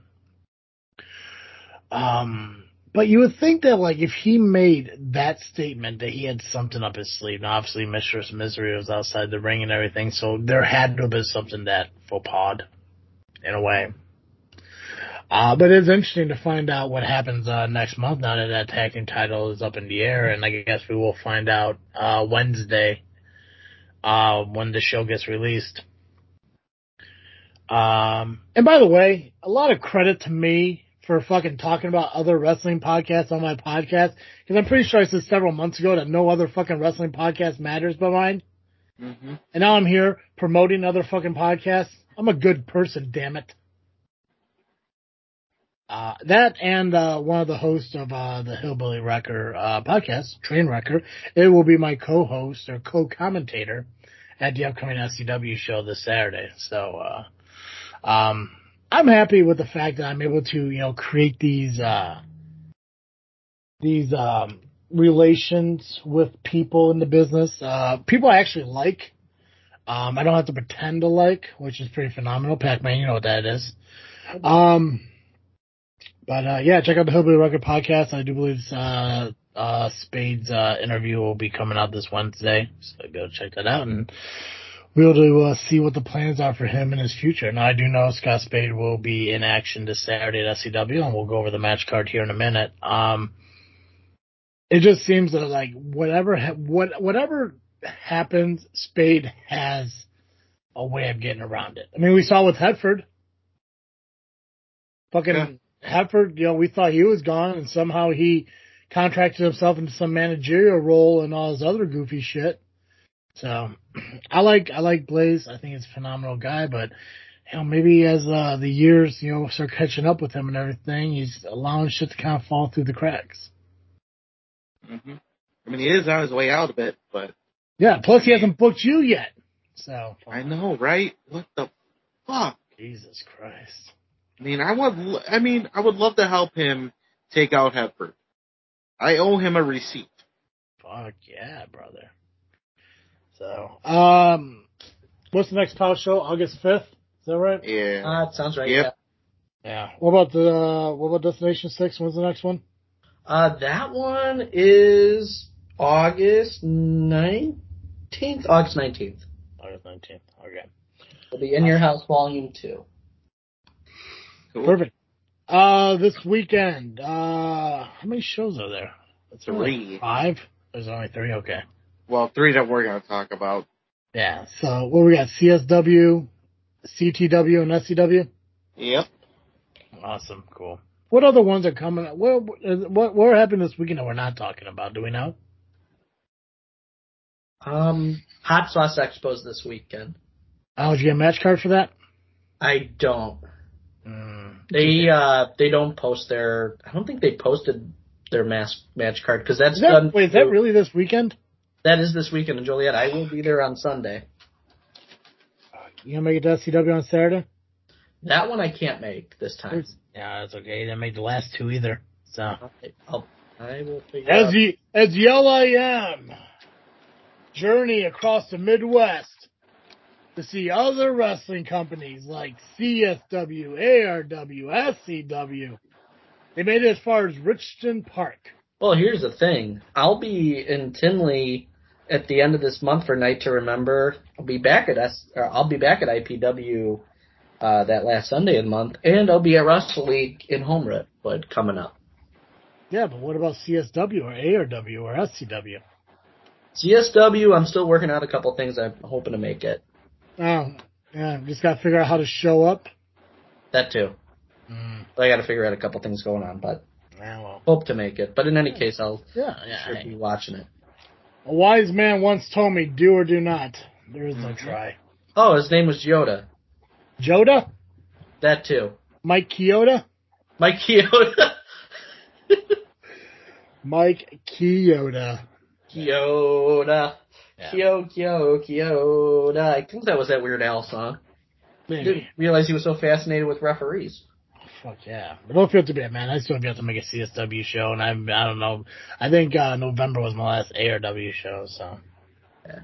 Um, but you would think that like if he made that statement that he had something up his sleeve. Now obviously Mistress Misery was outside the ring and everything, so there had to have been something that faux pod in a way. Uh, but it's interesting to find out what happens uh, next month now that that tag team title is up in the air, and I guess we will find out uh, Wednesday uh, when the show gets released. Um, and by the way, a lot of credit to me for fucking talking about other wrestling podcasts on my podcast, because I'm pretty sure I said several months ago that no other fucking wrestling podcast matters but mine. hmm And now I'm here promoting other fucking podcasts. I'm a good person, damn it. Uh, that and uh, one of the hosts of uh, the Hillbilly Wrecker uh, podcast, Train Wrecker, it will be my co-host or co-commentator at the upcoming SCW show this Saturday. So, uh, um, I'm happy with the fact that I'm able to, you know, create these uh, these um, relations with people in the business, uh, people I actually like. Um, I don't have to pretend to like, which is pretty phenomenal. Pac-Man, you know what that is. Um, but uh, yeah, check out the Hillbilly Wrecker podcast. I do believe uh, uh, Spade's uh, interview will be coming out this Wednesday, so go check that out and we'll to uh, see what the plans are for him in his future. Now I do know Scott Spade will be in action this Saturday at SCW, and we'll go over the match card here in a minute. Um, it just seems that like whatever ha- what whatever happens, Spade has a way of getting around it. I mean, we saw with Hedford. Fucking Yeah. Hedford, you know, we thought he was gone, and somehow he contracted himself into some managerial role and all his other goofy shit. So, I like I like Blaze. I think he's a phenomenal guy, but you know, maybe as uh, the years you know start catching up with him and everything, he's allowing shit to kind of fall through the cracks. hmm I mean, he is on his way out a bit, but Yeah. Plus, he hasn't booked you yet. So, I know, right? What the fuck? Jesus Christ. I mean, I would. l- I mean, I would love to help him take out Hepburn. I owe him a receipt. Fuck yeah, brother. So, um, what's the next power show? August fifth. Is that right? Yeah. Uh, that sounds right. Yep. Yeah. What about the uh, what about Destination Six? When's the next one? Uh, that one is August nineteenth. August nineteenth. August nineteenth. Okay. It'll be in your house, volume two. Cool. Perfect. Uh, this weekend, uh, how many shows are there? It's only Three. Five? There's only three? Okay. Well, three that we're gonna talk about. Yeah. So, what we got? CSW, CTW, and SCW? Yep. Awesome. Cool. What other ones are coming? What, what, what happened this weekend that we're not talking about? Do we know? Um, Hot Sauce Expos this weekend. Oh, did you get a match card for that? I don't. Mm. They uh they don't post their. I don't think they posted their mass match card because that's Is that, done. wait, is that really this weekend? That is this weekend in Joliet. I will be there on Sunday. You gonna make it to SCW on Saturday? That one I can't make this time. Yeah, that's okay. Didn't make the last two either. So I'll, I will figure as out. the as the LIM journey across the Midwest to see other wrestling companies like CSW, ARW, SCW. They made it as far as Richton Park. Well, here's the thing. I'll be in Tinley at the end of this month for Night to Remember. I'll be back at S. Or I'll be back at IPW uh, that last Sunday of the month, and I'll be at Wrestle League in Homerun, but coming up. Yeah, but what about CSW or ARW or SCW? CSW, I'm still working out a couple things. I'm hoping to make it. Oh, yeah, just gotta figure out how to show up. That too. Mm, I got to figure out a couple things going on, but yeah, well, hope to make it. But in any case, I'll yeah, yeah. sure hey. be watching it. A wise man once told me, "Do or do not. There is no Mhm. try." Oh, his name was Yoda. Joda, That too. Mike Kyoto, Mike Yoda. Mike Kyoto. Kyoda. Yeah. Kyo, Kyo, Kyoda. I think that was that Weird Al song. Maybe. Didn't realize he was so fascinated with referees. Fuck yeah. But don't feel too bad, man. I still have to make a CSW show, and I'm, I don't know. I think uh, November was my last ARW show, so. Yeah.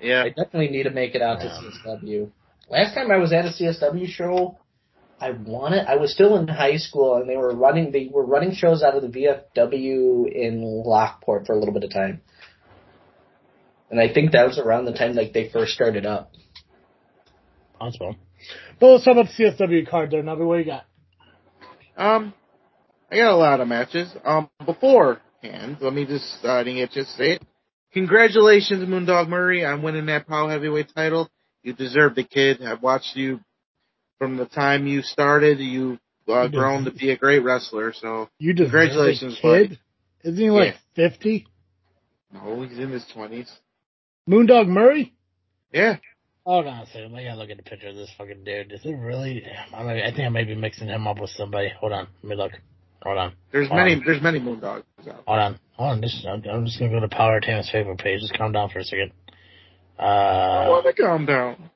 yeah. I definitely need to make it out to CSW. Last time I was at a CSW show, I wanted. I was still in high school, and they were running. They were running shows out of the VFW in Lockport for a little bit of time, and I think that was around the time like they first started up. Possible. But let's talk about the CSW card there, Nubby. What you got? Um, I got a lot of matches. Um, beforehand, let me just, uh, I didn't get to say it. Congratulations, Moondog Murray, on winning that Power Heavyweight title. You deserve the kid. I've watched you from the time you started. You've uh, You grown to be a great wrestler. So, You deserve Congratulations, it, kid. buddy. Isn't he like 50? no, he's in his twenties. Moondog Murray? Yeah. Hold on a second. I gotta look at the picture of this fucking dude. Is it really? I, I think I may be mixing him up with somebody. Hold on. Let me look. Hold on. There's Hold many, on. there's many Moondogs out. Hold on. Hold on. This, I'm, I'm just gonna go to Power Entertainment's favorite page. Just calm down for a second. I Uh, want to calm down.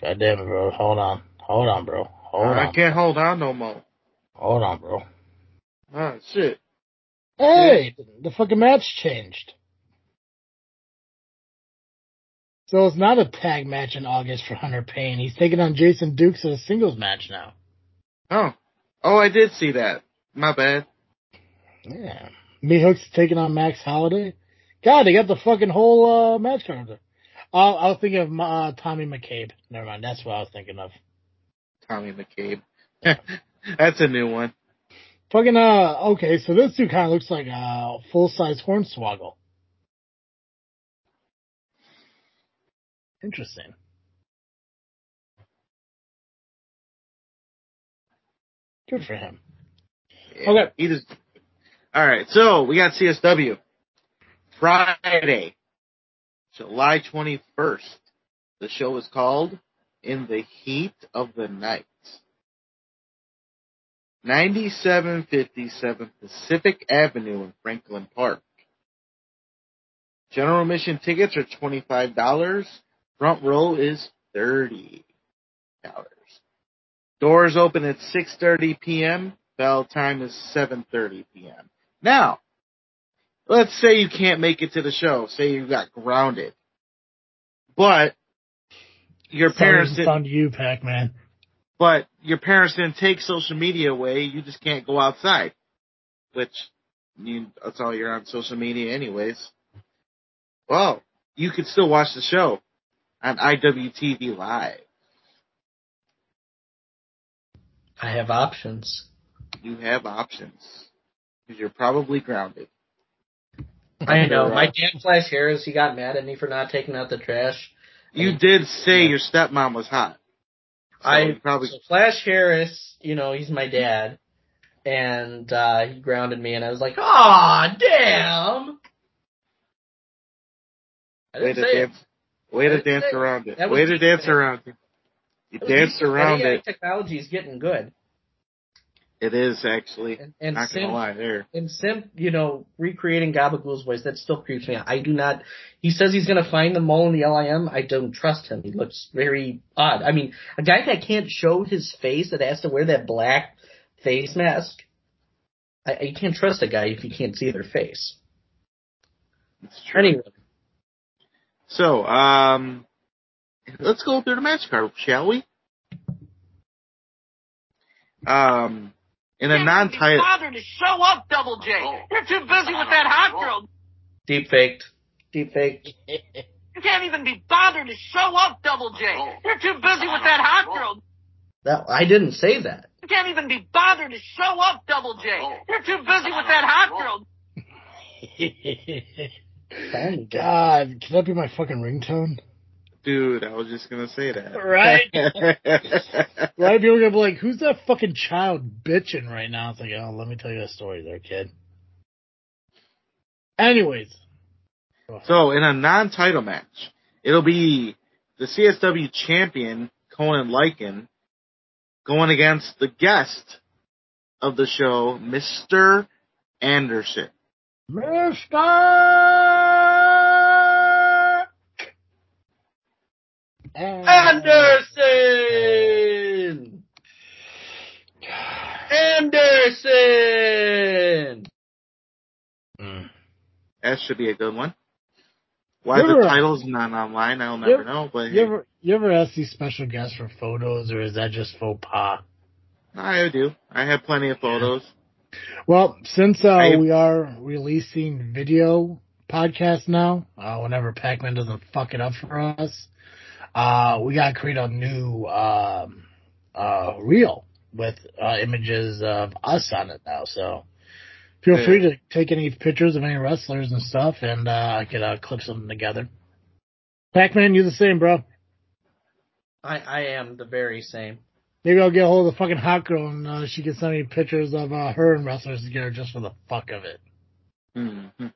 God damn it, bro. Hold on. Hold on, bro. Hold I on. can't hold on no more. Hold on, bro. Ah, shit. Hey, the fucking match changed. So it's not a tag match in August for Hunter Payne. He's taking on Jason Dukes in a singles match now. Oh, oh, I did see that. My bad. Yeah. Meat Hook's taking on Max Holiday. God, they got the fucking whole uh, match card there. Uh, I was thinking of uh, Tommy McCabe. Never mind. That's what I was thinking of. Tommy McCabe. That's a new one. Fucking, uh, okay, so this dude kind of looks like a full-size hornswoggle. Interesting. Good for him. Yeah, Okay. He just. All right, so we got CSW Friday, July twenty first. The show is called "In the Heat of the Night." 9757 Pacific Avenue in Franklin Park. General admission tickets are $25. Front row is $30. Doors open at 6:30 p.m. Bell time is 7:30 p.m. Now, let's say you can't make it to the show. Say you got grounded, but your parents didn't, found you, Pac-Man. but your parents didn't take social media away. You just can't go outside, which you, that's all you're on social media anyways. Well, you could still watch the show on IWTV Live. I have options. You have options because you're probably grounded. I know. My dad Flash Harris, he got mad at me for not taking out the trash. You did say your stepmom was hot. So I probably so Flash Harris, you know, he's my dad, and uh he grounded me, and I was like, "Aw, damn!" I didn't to say it. Way to dance it. around it. Way to dance around it. You danced around AI it. Technology is getting good, It is actually. and, and Not gonna Sim, lie there. and Sim, you know, recreating Gabagool's voice that still creeps me out. I do not. He says he's going to find the mole in the LIM. I don't trust him. He looks very odd. I mean, a guy that can't show his face that has to wear that black face mask. I, I can't trust a guy if you can't see their face. It's true. Anyway, So, um, let's go through the match card, shall we? Um, in a Can't even be non-title, bothered to show up, Double J. You're too busy with that hot girl. deep faked, deep faked. You can't even be bothered to show up, Double J. You're too busy with that hot girl. That I didn't say that. You can't even be bothered to show up, Double J. You're too busy with that hot girl. Fine. God, can that be my fucking ringtone? Dude, I was just gonna say that. Right? A lot of people are gonna be like, "Who's that fucking child bitching right now?" It's like, oh, let me tell you a story, there, kid. Anyways, so in a non-title match, it'll be the CSW champion Conan Lycan going against the guest of the show, Mr. Anderson. Mister Anderson! Anderson! Mm. That should be a good one. Why You the ever- title's not online, I'll never You- know. But You ever you ever ask these special guests for photos, or is that just faux pas? I do. I have plenty of photos. Well, since uh, I- we are releasing video podcasts now, uh, whenever Pac-Man doesn't fuck it up for us, uh, we gotta create a new um, uh, reel with uh, images of us on it now. So feel Yeah. free to take any pictures of any wrestlers and stuff, and uh, I could uh, clip something together. Pac-Man, you the same, bro. I, I am the very same. Maybe I'll get a hold of the fucking hot girl and uh, she can send me pictures of uh, her and wrestlers together just for the fuck of it. Hmm.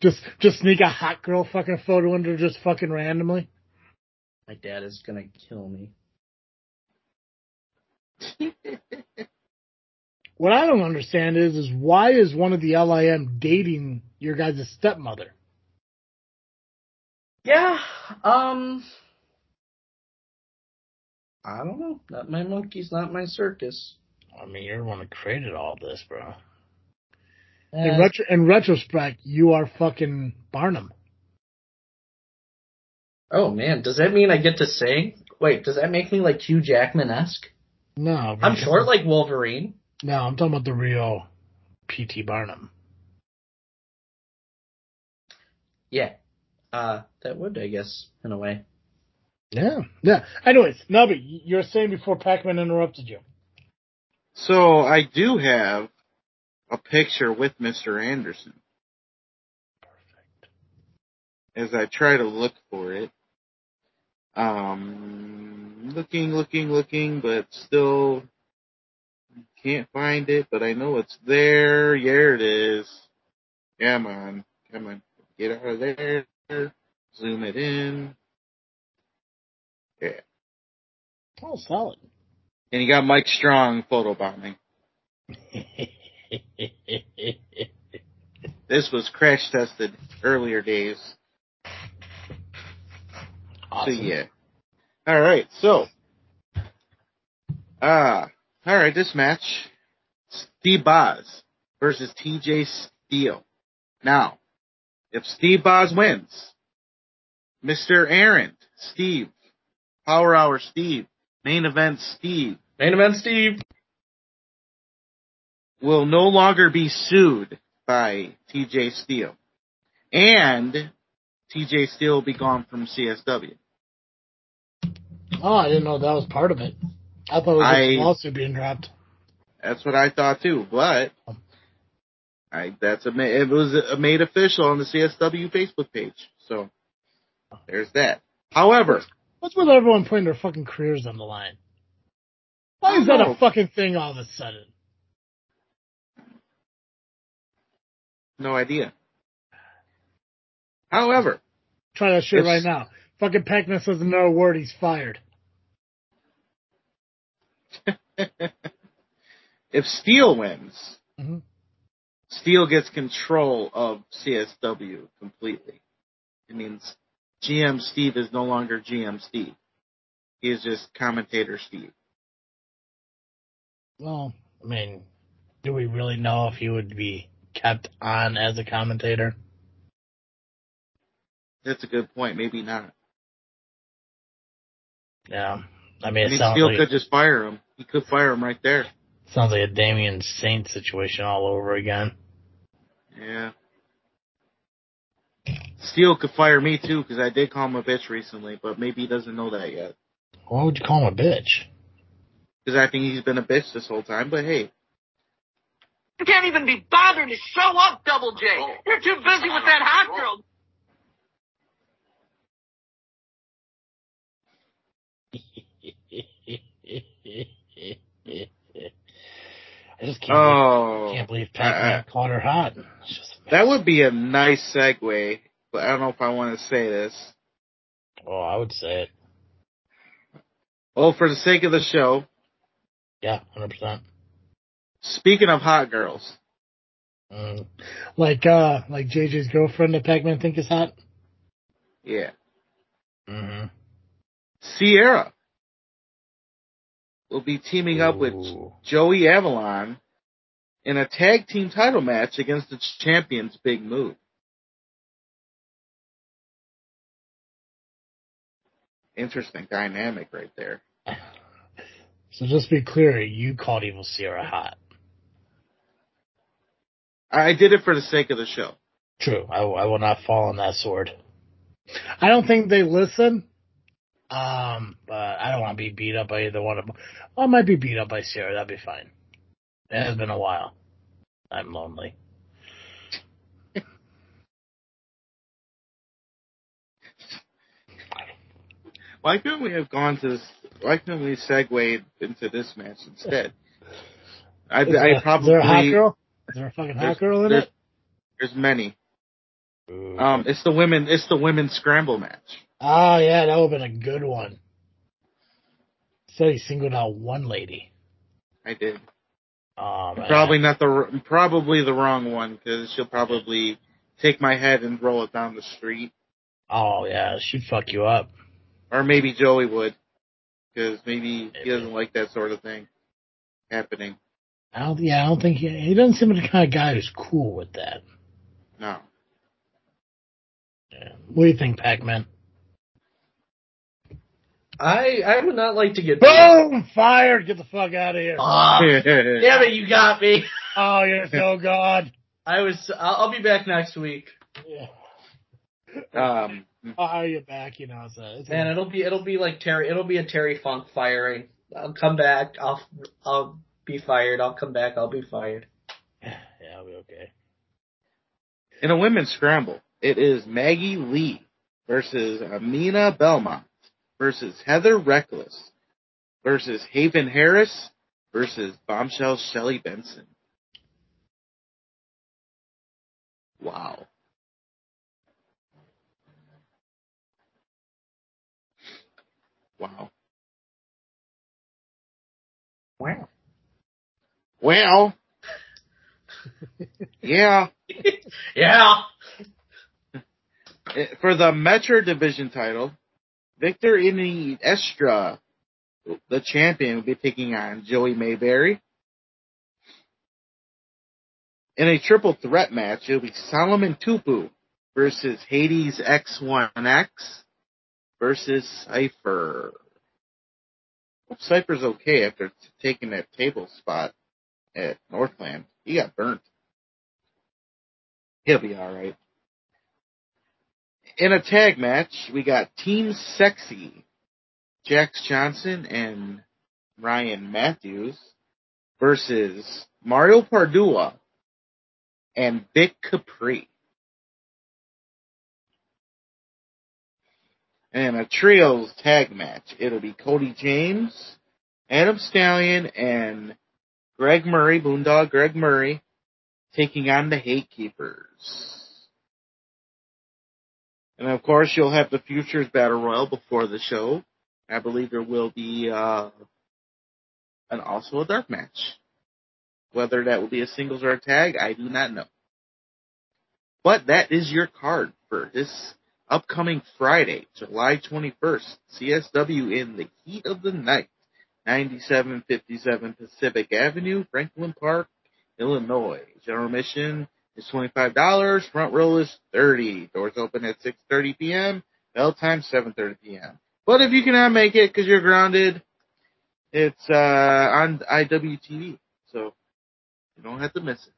Just just sneak a hot girl fucking photo there just fucking randomly. My dad is gonna kill me. What I don't understand is is why is one of the LIM dating your guys' stepmother? Yeah, um, I don't know. Not my monkeys, not my circus. I mean, you're the one that created all this, bro. Uh, In, retro- in retrospect, you are fucking Barnum. Oh man, does that mean I get to sing? Wait, does that make me like Hugh Jackman esque? No, I'm because- short like Wolverine. No, I'm talking about the real P.T. Barnum. Yeah, uh, that would, I guess, in a way. Yeah, yeah. Anyways, Nubby, you were saying before Pac-Man interrupted you. So I do have a picture with Mr. Anderson. Perfect. As I try to look for it. Um, looking, looking, looking, but still can't find it, but I know it's there. There it is. Come on. Come on. Get out of there. Zoom it in. Yeah. Oh, solid. And you got Mike Strong photobombing. This was crash tested earlier days. Awesome. So yeah. All right. So, uh, all right. This match, Steve Boz versus T.J. Steele. Now, if Steve Boz wins, Mr. Aaron, Steve, Power Hour Steve, Main Event Steve, Main event, Steve. will no longer be sued by T.J. Steele, and T.J. Steele will be gone from CSW. Oh, I didn't know that was part of it. I thought it was I- a lawsuit being dropped. That's what I thought too, but I that's a it was a made official on the CSW Facebook page. So there's that. However, What's with everyone putting their fucking careers on the line? Why is that a fucking thing all of a sudden? no idea. However, Try that shit right now. Fucking Pac-Man says another word, he's fired. if Steele wins, Mhm. Steele gets control of CSW completely. It means GM Steve is no longer GM Steve. He is just commentator Steve. Well, I mean, do we really know if he would be kept on as a commentator? That's a good point. Maybe not. Yeah. I mean, I it mean, sounds Steele like, could just fire him. He could fire him right there. sounds like a Damien Saint situation all over again. Yeah. Steele could fire me too because I did call him a bitch recently, but maybe he doesn't know that yet. Why would you call him a bitch? Because I think he's been a bitch this whole time. But hey, You can't even be bothered to show up, Double J. Oh. You're too busy with that hot girl. I just can't, oh, believe, can't believe Pac-Man uh, uh. caught her hot. that would be a nice segue, but I don't know if I want to say this. Oh, I would say it. Well, for the sake of the show. Yeah, 100%. Speaking of hot girls. Mm. Like, uh, like JJ's girlfriend that Pac-Man think is hot? Yeah. Mm-hmm. Sierra will be teaming up with Joey Avalon in a tag team title match against the champions Big Move. Interesting dynamic right there. So just to be clear, you called Evil Sierra hot. I did it for the sake of the show. True. I, I will not fall on that sword. I don't think they listen. Um, but I don't want to be beat up by either one of them. Well, I might be beat up by Sierra. That'd be fine. It has been a while. I'm lonely. Why couldn't we have gone to this? Why couldn't we segue into this match instead? I, Is there, I is there a hot girl? Is there a fucking hot girl in there's- it? There's many. Um, it's the women. It's the women's scramble match. Oh yeah, that would have been a good one. So he singled out one lady. I did. Oh, man. Probably not the probably the wrong one because she'll probably take my head and roll it down the street, Oh yeah, she'd fuck you up. or maybe Joey would because maybe he doesn't like that sort of thing happening. I don't. Yeah, I don't think he, he doesn't seem like the kind of guy who's cool with that. No. Yeah. What do you think, Pac-Man? I I would not like to get. Boom! Fired! Get the fuck out of here. Ah, damn it, you got me. Oh, you're so god. I was. I'll, I'll be back next week. Yeah. um, Oh, you're back, you know. So it's Man, it'll be it'll be like Terry. It'll be a Terry Funk firing. I'll come back. I'll I'll be fired. I'll come back. I'll be fired. yeah, I'll be okay. in a women's scramble, it is Maggie Lee versus Amina Belmont versus Heather Reckless versus Haven Harris versus Bombshell Shelly Benson. Wow. Wow. Wow. Well, yeah, Yeah. for the Metro Division title, Victor Estra, the champion, will be taking on Joey Mayberry. In a triple threat match, it'll be Solomon Tupu versus Hades X1X versus Cypher. Cypher's okay after t- taking that table spot at Northland. He got burnt. He'll be alright. In a tag match, we got Team Sexy, Jax Johnson and Ryan Matthews versus Mario Pardua and Vic Capri. And a trios tag match. It'll be Cody James, Adam Stallion, and Greg Murray, Boondog Greg Murray, taking on the Hate Keepers. And of course, you'll have the Futures Battle Royal before the show. I believe there will be uh, and also a dark match. Whether that will be a singles or a tag, I do not know. But that is your card for this upcoming Friday, July 21st. CSW in the heat of the night. 9757 Pacific Avenue, Franklin Park, Illinois. General admission is $25. Front row is 30 Doors open at 6.30 p.m. Bell time 7.30 p.m. But if you cannot make it because you're grounded, it's uh, on IWTV. So you don't have to miss it.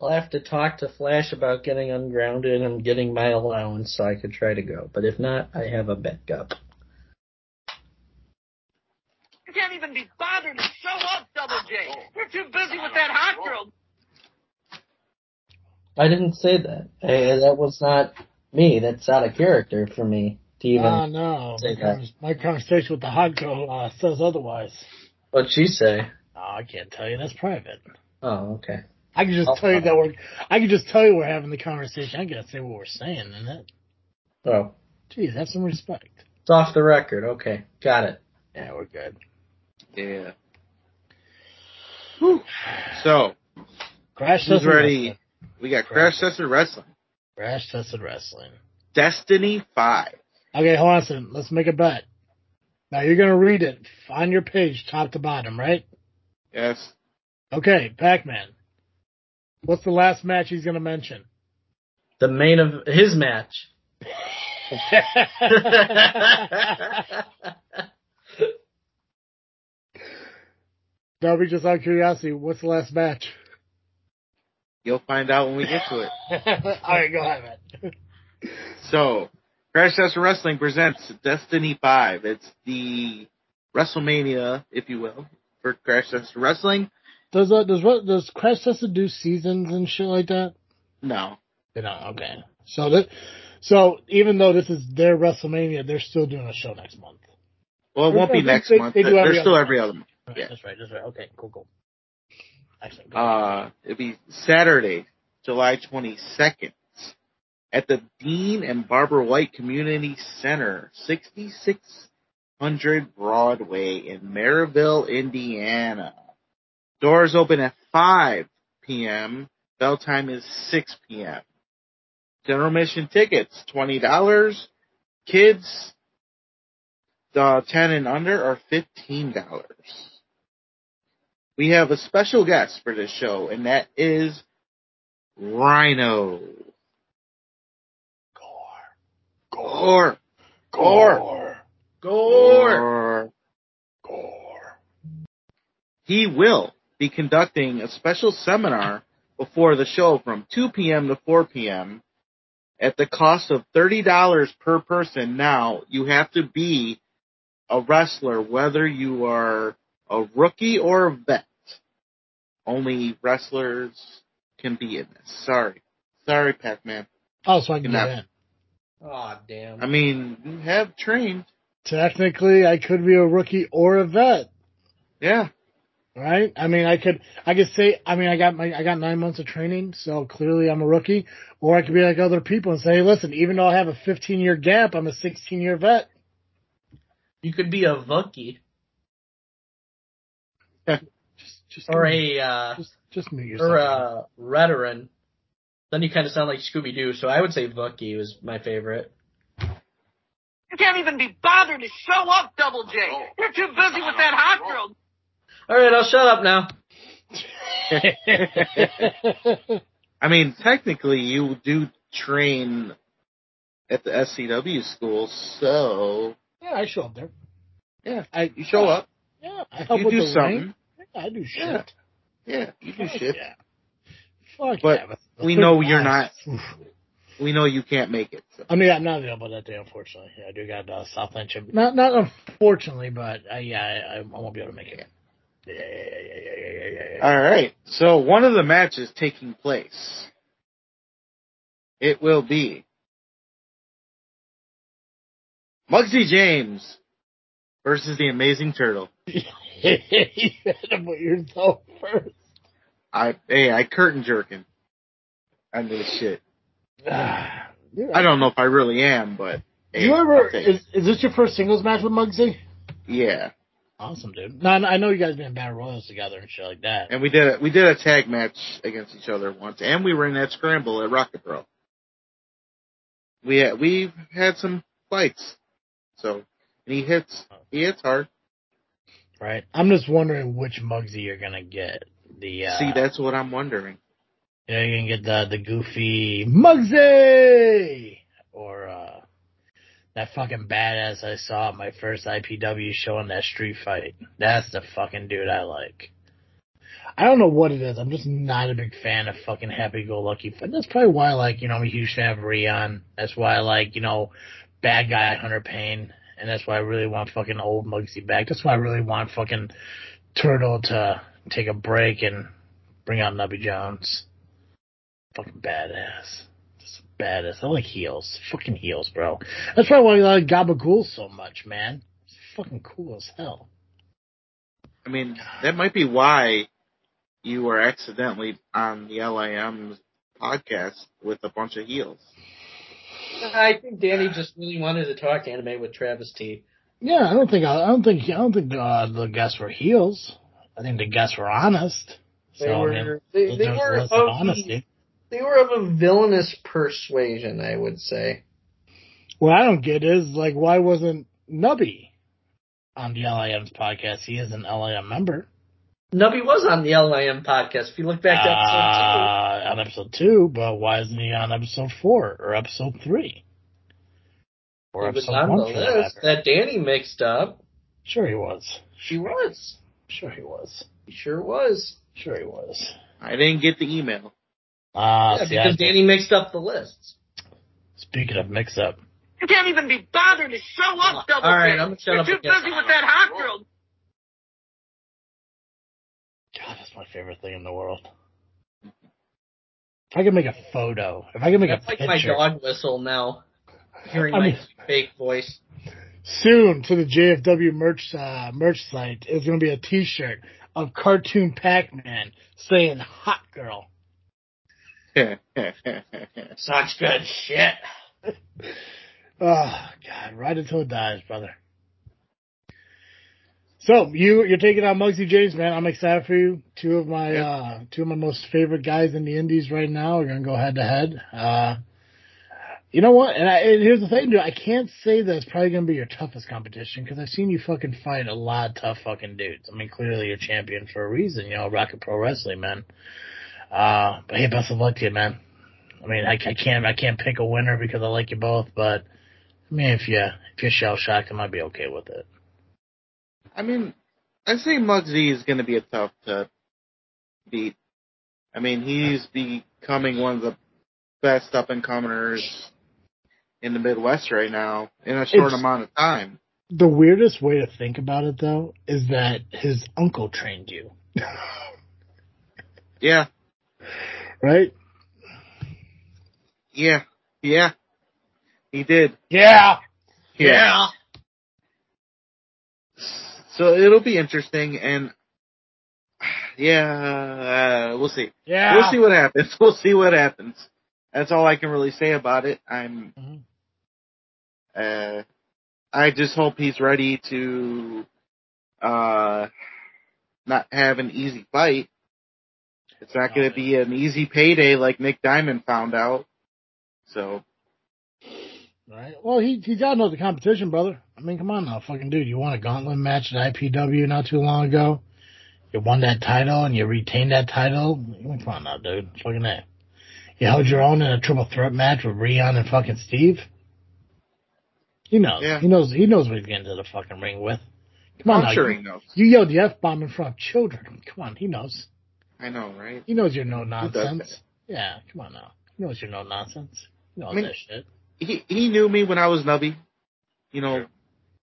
I'll have to talk to Flash about getting ungrounded and getting my allowance so I could try to go. But if not, I have a backup. You can't even be bothered to show up, Double J. You're too busy with that hot girl. I didn't say that. Eh, that was not me. That's out of character for me to even. Oh no, say my, convers- my conversation with the hot girl uh, says otherwise. What'd she say? Oh, I can't tell you. That's private. Oh, okay. I can just Oh, tell you that we're. I can just tell you we're having the conversation. I gotta say what we're saying, and that. Oh, Jeez, have some respect. it's off the record. Okay, got it. Yeah, we're good. Yeah. Whew. So Crash who's tested ready? Wrestling. We got Crash Tested Wrestling, Crash tested wrestling. Destiny Five. Okay, hold on a second. Let's make a bet. Now you're gonna read it on your page, top to bottom, right? Yes. Okay, Pac-Man. What's the last match he's gonna mention? The main of his match. Darby, just out of curiosity, what's the last match? You'll find out when we get to it. All right, go ahead, man. So, Crash Test Wrestling presents Destiny 5. It's the WrestleMania, if you will, for Crash Test Wrestling. Does uh, does what does Crash Test do seasons and shit like that? No. They don't. Okay. So that so even though this is their WrestleMania, they're still doing a show next month. Well, it won't be next they- month. they do They're every still other every other month. Right, Yeah. That's right. That's right. Okay. Cool. Cool. Uh, it'll be Saturday, July 22nd at the Dean and Barbara White Community Center, 6600 Broadway in Merrillville, Indiana. Doors open at 5 p.m. Bell time is 6 p.m. General admission tickets, $20. Kids, uh, 10 and under are $15. We have a special guest for this show, and that is Rhyno. Gore. Gore. Gore. Gore. Gore. He will be conducting a special seminar before the show from 2 p.m. to 4 p.m. at the cost of $30 per person. Now, you have to be a wrestler, whether you are a rookie or a vet. Only wrestlers can be in this. Sorry. Sorry, Pac-Man. Oh, so I can Good get enough. in. Oh damn. I mean, you have trained. Technically, I could be a rookie or a vet, Yeah. right? I mean, I could, I could say, I mean, I got my, I got nine months of training, so clearly I'm a rookie. Or I could be like other people and say, hey, listen, even though I have a 15 year gap, I'm a 16 year vet. You could be a Vucky Just, just, or a uh, just, just mute yourself. or a Veteran. Then you kind of sound like Scooby Doo. So I would say Vucky was my favorite. You can't even be bothered to show up, Double J. You're too busy with that hot girl. All right, I'll shut up now. I mean, technically, you do train at the SCW school, so yeah, I show up there. yeah, I, you show up, Yeah, I help you with do the something. ring. I do shit. Yeah. Yeah, you do Fuck shit. Yeah. Fuck But yeah. we know you're not. We know you can't make it. So. I mean, I'm not available that day, unfortunately. Yeah, I do got uh, Southland Chip. Not, not unfortunately, but uh, yeah, I, I won't be able to make it. Yeah, yeah, yeah, yeah, yeah, yeah, yeah, yeah. All right. So one of the matches taking place, it will be Muggsy James versus the Amazing Turtle. you had to put yourself first. I hey, I curtain jerking on this shit. Dude, I don't know if I really am, but hey, You ever I'll is, this your first singles match with Muggsy? yeah, Awesome, dude. No, I know you guys been in Battle Royals together and shit like that. and we did a, we did a tag match against each other once, and we were in that scramble at Rocket Pro. We had, we've had some fights, so and he hits he hits hard. Right. I'm just wondering which Mugsy you're gonna get. The uh, See, that's what I'm wondering. you know, you're gonna get the the goofy Mugsy or uh that fucking badass I saw at my first IPW show in that street fight. That's the fucking dude I like. I don't know what it is. I'm just not a big fan of fucking happy go lucky. That's probably why, like, you know, I'm a huge fan of Rion. That's why I like, you know, bad guy Hunter Payne. And that's why I really want fucking old Muggsy back. That's why I really want fucking Turtle to take a break and bring out Nubby Jones. Fucking badass. Just badass. I like heels. Fucking heels, bro. That's why I like Gabagool so much, man. It's fucking cool as hell. I mean, that might be why you were accidentally on the LIM podcast with a bunch of heels. I think Danny just really wanted to talk anime with Travis T. Yeah, I don't think I don't think I don't think uh, the guests were heels. I think the guests were honest. They so, were I mean, they, they were of the- honesty. they were of a villainous persuasion, I would say. What I don't get is like why wasn't Nubby on the LIM's podcast? He is an LIM member. Nubby was on the LIM podcast. If you look back to episode Uh, on episode two, but why isn't he on episode four or episode three? two, Or he was on the one for that list matter. that Danny mixed up. Sure he was. She was. Sure he was. He sure was. Sure he was. I didn't get the email. Ah, yeah, see, because think- Danny mixed up the lists. speaking of mix up, You can't even be bothered to show up, Double All right, J. I'm gonna shut You're up too again. busy with that hot girl. God, that's my favorite thing in the world. If I could make a photo, if I could make That's a like my dog whistle now. Hearing I my mean- fake voice. soon to the JFW merch uh, merch site is going to be a T-shirt of cartoon Pac-Man saying "Hot Girl." Such good shit. Oh God, ride until it dies, brother. So you you're taking on Muggsy James, man. I'm excited for you. Two of my Yeah. uh two of my most favorite guys in the Indies right now are gonna go head to head. Uh you know what? And, I, and here's the thing, dude. I can't say that it's probably gonna be your toughest competition because I've seen you fucking fight a lot of tough fucking dudes. I mean, clearly you're champion for a reason. You know, Rocket Pro Wrestling, man. Uh, but hey, best of luck to you, man. I mean, I, I can't I can't pick a winner because I like you both, but I mean, if you if you're shell shocked, I might be okay with it. I mean, I say Muggsy is going to be a tough to beat. I mean, he's becoming one of the best up and comers in the Midwest right now in a short It's- amount of time. The weirdest way to think about it, though, is that his uncle trained you, Yeah, right? yeah, yeah. He did. Yeah. Yeah. So it'll be interesting, and yeah, uh, we'll see. Yeah. We'll see what happens. We'll see what happens. That's all I can really say about it. I'm, Mhm. uh, I just hope he's ready to, uh, not have an easy fight. It's not going to be an easy payday like Nick Diamond found out. So, Right. Well, he he got know the competition, brother. I mean, come on now, fucking dude. You won a gauntlet match at IPW not too long ago. You won that title and you retained that title. I mean, Come on now, dude. Fucking that. You held your own in a triple threat match with Rion and fucking Steve. He knows. Yeah. He knows. He knows what he's getting to the fucking ring with. Come on I'm now. sure you, he knows. you yelled the f bomb in front of children. Come on, he knows. I know, right? He knows you're no nonsense. Yeah, come on now. He knows you're no nonsense. He knows I mean- that shit. He, he knew me when I was Nubby. You know,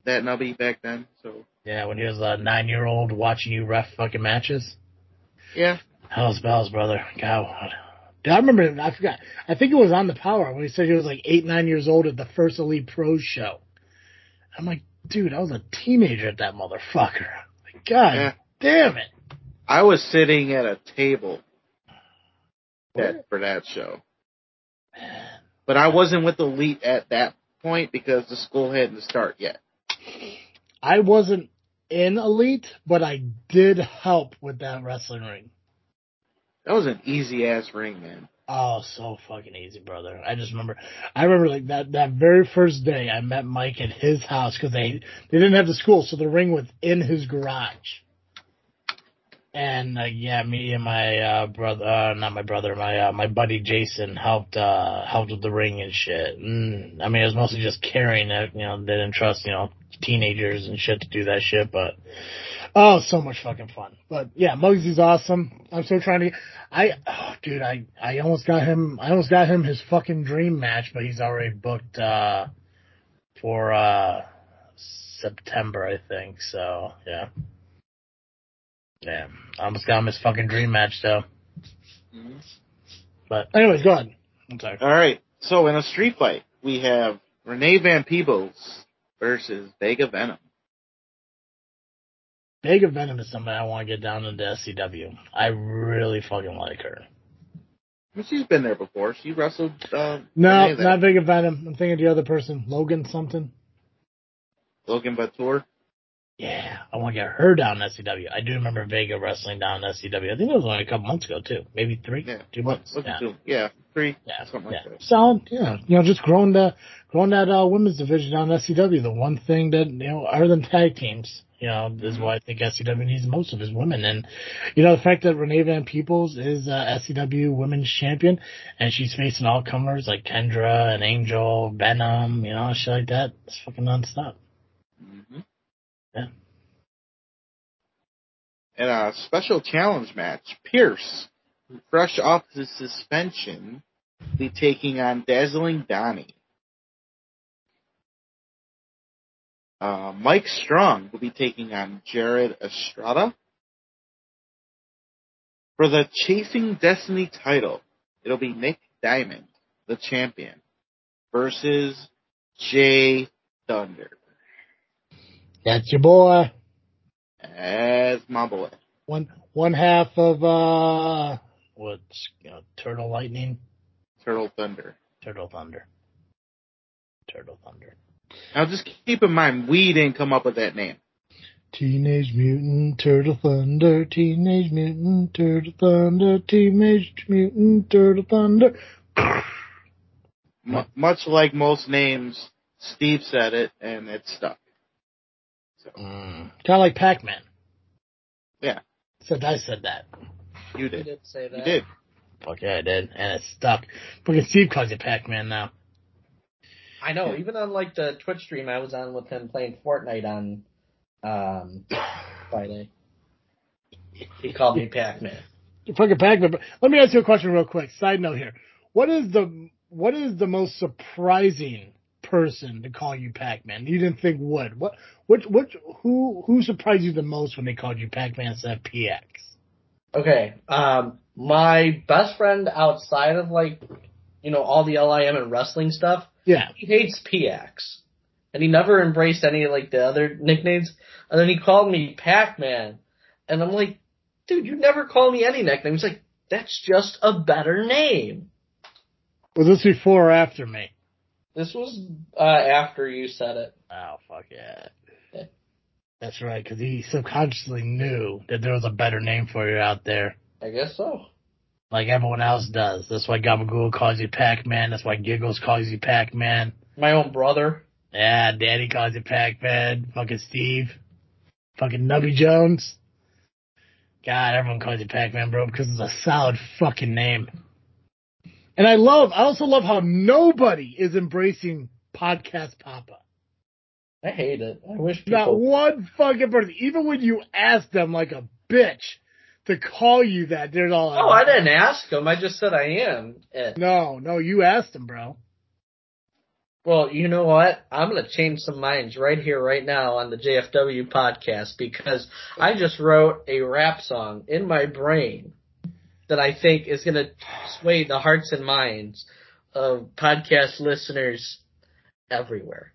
that Nubby back then. So, Yeah, when he was a nine year old watching you ref fucking matches. yeah. Hell's bells, brother. God. Dude, I remember, I forgot. I think it was on the power when he said he was like eight, nine years old at the first Elite Pros show. I'm like, dude, I was a teenager at that motherfucker. Like, God Yeah. damn it. I was sitting at a table What? that, for that show. But I wasn't with elite at that point because the school hadn't started yet. I wasn't in Elite, but I did help with that wrestling ring. That was an easy ass ring, man. Oh, so fucking easy, brother. I just remember, I remember like that, that very first day I met Mike at his house because they, they didn't have the school, so the ring was in his garage. And, uh, yeah, me and my, uh, brother, uh, not my brother, my, uh, my buddy Jason helped, uh, helped with the ring and shit. And, I mean, it was mostly just carrying it, you know, they didn't trust, you know, teenagers and shit to do that shit, but, oh, so much fucking fun. But yeah, Muggsy's awesome. I'm still trying to, I, oh, dude, I, I almost got him, I almost got him his fucking dream match, but he's already booked, uh, for, September, I think. So, yeah. Yeah. Almost got him his fucking dream match, though. But, anyways, go ahead. I'm sorry. All right. So in a street fight, we have Renee Van Peebles versus Vega Venom. Vega Venom is somebody I want to get down into SCW. I really fucking like her. I mean, she's been there before. She wrestled. Uh, No, not Vega Venom. I'm thinking the other person, Logan something. Logan Batur. Yeah, I want to get her down in SCW. I do remember Vega wrestling down in SCW. I think it was only a couple months ago too, maybe three, Yeah, two months. Yeah. Batur. Yeah, three. Yeah, something yeah. like that. Solid, yeah. You know, just growing the growing that uh, women's division down on SCW. The one thing that you know, other than tag teams, you know, is why I think SCW needs most of his women. And you know, the fact that Renee Van Peebles is uh, SCW Women's Champion, and she's facing all comers like Kendra and Angel, Venom, you know, shit like that. It's fucking nonstop. hmm Yeah. And a special challenge match. Pierce, fresh off the suspension, will be taking on Dazzling Donnie. Uh, Mike Strong will be taking on Jared Estrada. For the Chasing Destiny title, it'll be Nick Diamond, the champion, versus Jay Thunder. That's your boy. As my boy. One one half of uh, what's you know, Turtle Lightning, Turtle Thunder. Turtle Thunder, Turtle Thunder. Now just keep in mind, we didn't come up with that name. Teenage Mutant Turtle Thunder, Teenage Mutant Turtle Thunder, Teenage Mutant Turtle Thunder. M- much like most names, Steve said it and it stuck. So Mm. Kind of like Pac-Man. Yeah. Said I said that. you You did. did say that. You did. Fuck yeah, I did, and it stuck. Fucking Steve calls you Pac-Man now. I know. Even on like the Twitch stream I was on with him playing Fortnite on um Friday. He called me Pac-Man. You're fucking Pac-Man. But let me ask you a question real quick. Side note here. What is the what is the most surprising person to call you Pac-Man? You didn't think would. What which which who who surprised you the most when they called you Pac-Man instead of PX? Okay. Um my best friend outside of like you know, all the LIM and wrestling stuff, Yeah. he hates PX. And he never embraced any like the other nicknames. And then he called me Pac-Man. And I'm like, dude, you never call me any nickname. He's like, that's just a better name. Was this before or after me? This was uh, after you said it. Oh fuck yeah. Yeah. That's right, because he subconsciously knew that there was a better name for you out there, I guess so. like everyone else does. That's why Gabagool calls you Pac-Man. That's why Giggles calls you Pac-Man. My own brother. Yeah, Daddy calls you Pac-Man. Fucking Steve. Fucking Nubby Jones. God, everyone calls you Pac-Man, bro, because it's a solid fucking name. And I love, I also love how nobody is embracing Podcast Papa. I hate it. I wish Not people. one fucking person. Even when you ask them like a bitch to call you that, they're all like, Oh, I didn't ask them. I just said I am. it. No, no, you asked them, bro. Well, you know what? I'm gonna change some minds right here, right now on the JFW podcast because I just wrote a rap song in my brain that I think is gonna sway the hearts and minds of podcast listeners everywhere.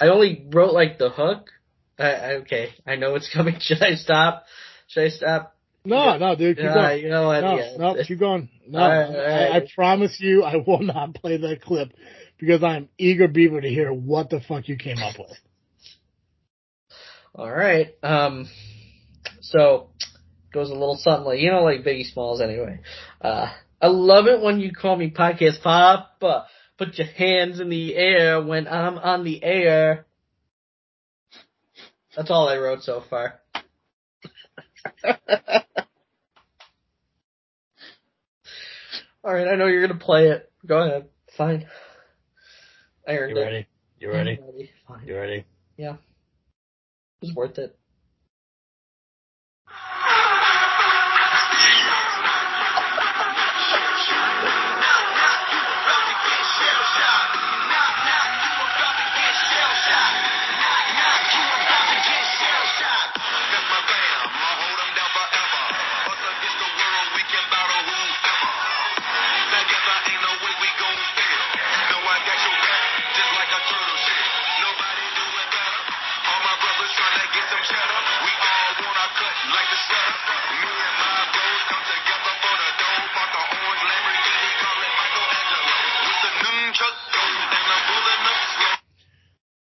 I only wrote like the hook. Okay, I know it's coming. Should I stop? Should I stop? No, no, dude, keep Uh, going. you know what? No, yeah. no, keep going. No, All right, all I, I promise you, I will not play that clip because I'm eager beaver to hear what the fuck you came up with. All right. Um, so goes a little something like you know, like Biggie Smalls. Anyway, uh, I love it when you call me podcast papa. Put your hands in the air when I'm on the air. That's all I wrote so far. all right, I know you're gonna play it. Go ahead. Fine. I earned You it. ready? You ready? Ready. Fine. You ready? It was worth it.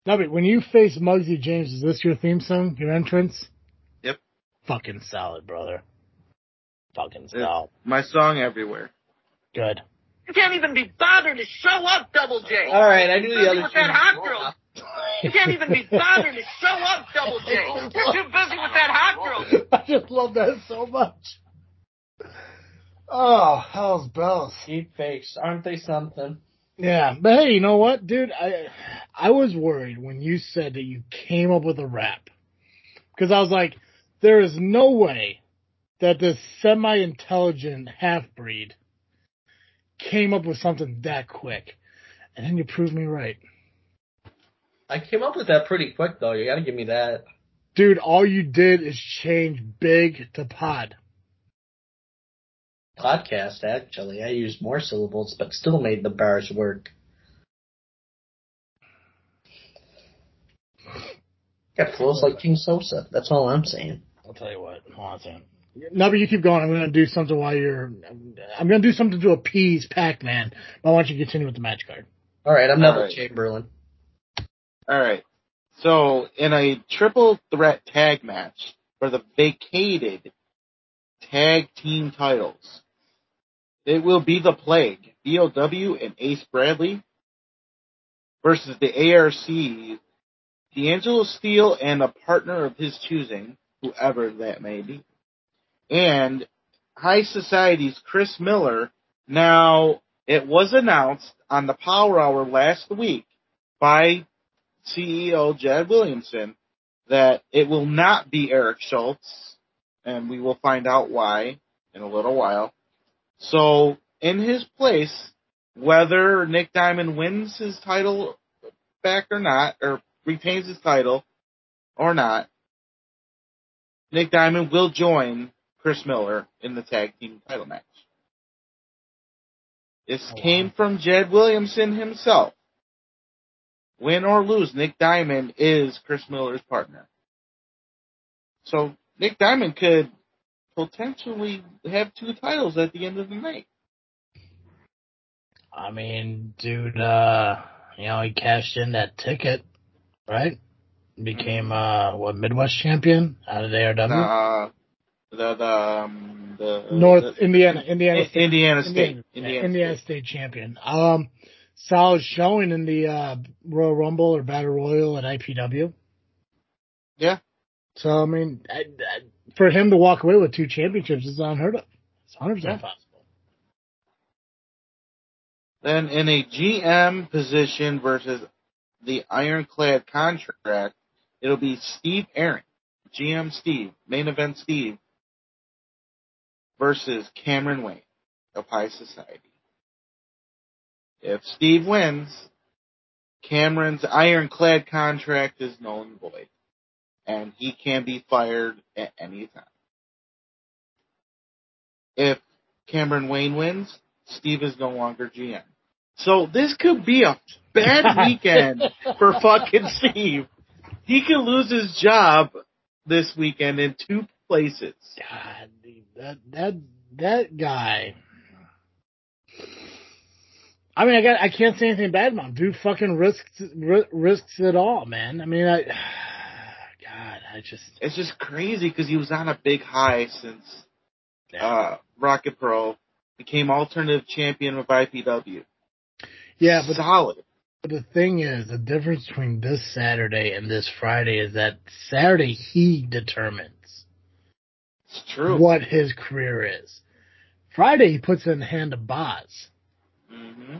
Nubby, when you face Muggsy James, is this your theme song, your entrance? Yep. Fucking solid, brother. Fucking It's solid. my song everywhere. Good. You can't even be bothered to show up, Double J. All right, I knew the Busy other with that hot girl. You can't even be bothered to show up, Double J. You're too busy with that hot girl. I just love that so much. Oh, hell's bells. Deep fakes, aren't they something? Yeah, but hey, you know what, dude? I I was worried when you said that you came up with a rap because I was like, there is no way that this semi-intelligent half breed came up with something that quick, and then you proved me right, I came up with that pretty quick though. You got to give me that. dude. All you did is change big to pod. Podcast actually, I used more syllables, but still made the bars work. Got flows like King Sosa. That's all I'm saying. I'll tell you what. Hold on a second. No, but you keep going. I'm going to do something while you're. I'm going to do something to appease Pac-Man. But I want you to continue with the match card. All right, I'm All Neville right. Chamberlain. All right. So in a triple threat tag match for the vacated tag team titles, it will be the Plague, BOW and Ace Bradley versus the ARC, D'Angelo Steele and a partner of his choosing, whoever that may be, and High Society's Chris Miller. Now, it was announced on the Power Hour last week by CEO Jed Williamson that it will not be Eric Schultz, and we will find out why in a little while. So, in his place, whether Nick Diamond wins his title back or not, or retains his title or not, Nick Diamond will join Chris Miller in the tag team title match. This Oh, came from Jed Williamson himself. Win or lose, Nick Diamond is Chris Miller's partner. So Nick Diamond could potentially have two titles at the end of the night. I mean, dude, uh, you know, he cashed in that ticket, right? Became, uh, what, Midwest champion out of the ARW? Uh, the the um, the North the- Indiana, Indiana, State, Indiana State, Indiana, Indiana, Indiana State. State champion. Um, solid showing in the uh, Royal Rumble or Battle Royal at IPW. Yeah. So I mean, I, I, for him to walk away with two championships is unheard of. It's hundred Yeah. possible. Then in a GM position versus the ironclad contract, it'll be Steve Aaron, GM Steve, main event Steve, versus Cameron Wayne of High Society. If Steve wins, Cameron's ironclad contract is null and void, and he can be fired at any time. If Cameron Wayne wins, Steve is no longer GM. So this could be a bad weekend for fucking Steve. He could lose his job this weekend in two places. God, that that that guy. I mean, I got I can't say anything bad about him. Dude, fucking risks risks it all, man. I mean, I. God, I just It's just crazy because he was on a big high since uh, Rocket Pro became alternative champion of IPW. yeah, but solid. But the thing is, the difference between this Saturday and this Friday is that Saturday he determines It's true. what his career is. Friday he puts it in the hand of Boz. hmm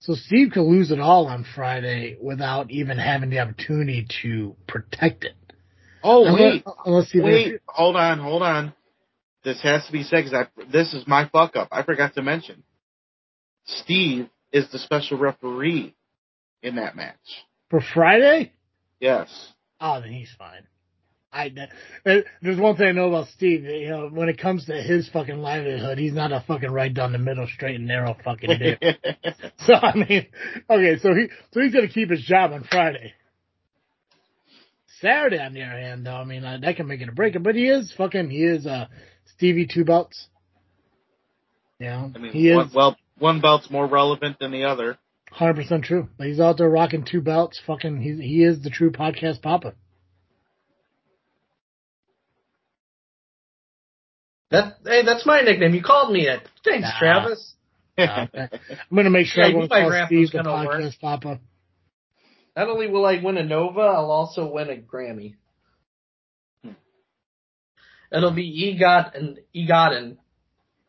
So Steve could lose it all on Friday without even having the opportunity to protect it. Oh Unless- wait, he wait, hold on, hold on. This has to be said because this is my fuck up. I forgot to mention. Steve is the special referee in that match. for Friday. Yes. Oh, then he's fine. I there- there's one thing I know about Steve. You know, when it comes to his fucking livelihood, he's not a fucking right down the middle, straight and narrow fucking dude. So I mean, okay, so he so he's gonna keep his job on Friday. Saturday on the other hand, though, I mean, uh, that can make it a break. But he is fucking, he is, uh, Stevie Two Belts. Yeah, I mean, he is well, one belt's more relevant than the other. hundred percent true. He's out there rocking two belts. Fucking, he he is the true podcast papa. That hey, that's my nickname. You called me it. Thanks, Nah. Travis. Uh, I'm gonna make sure Yeah, I everyone knew my calls rap Steve the gonna work. podcast papa. Not only will I win a Nova, I'll also win a Grammy. Hmm. It'll be EGOT and EGOT and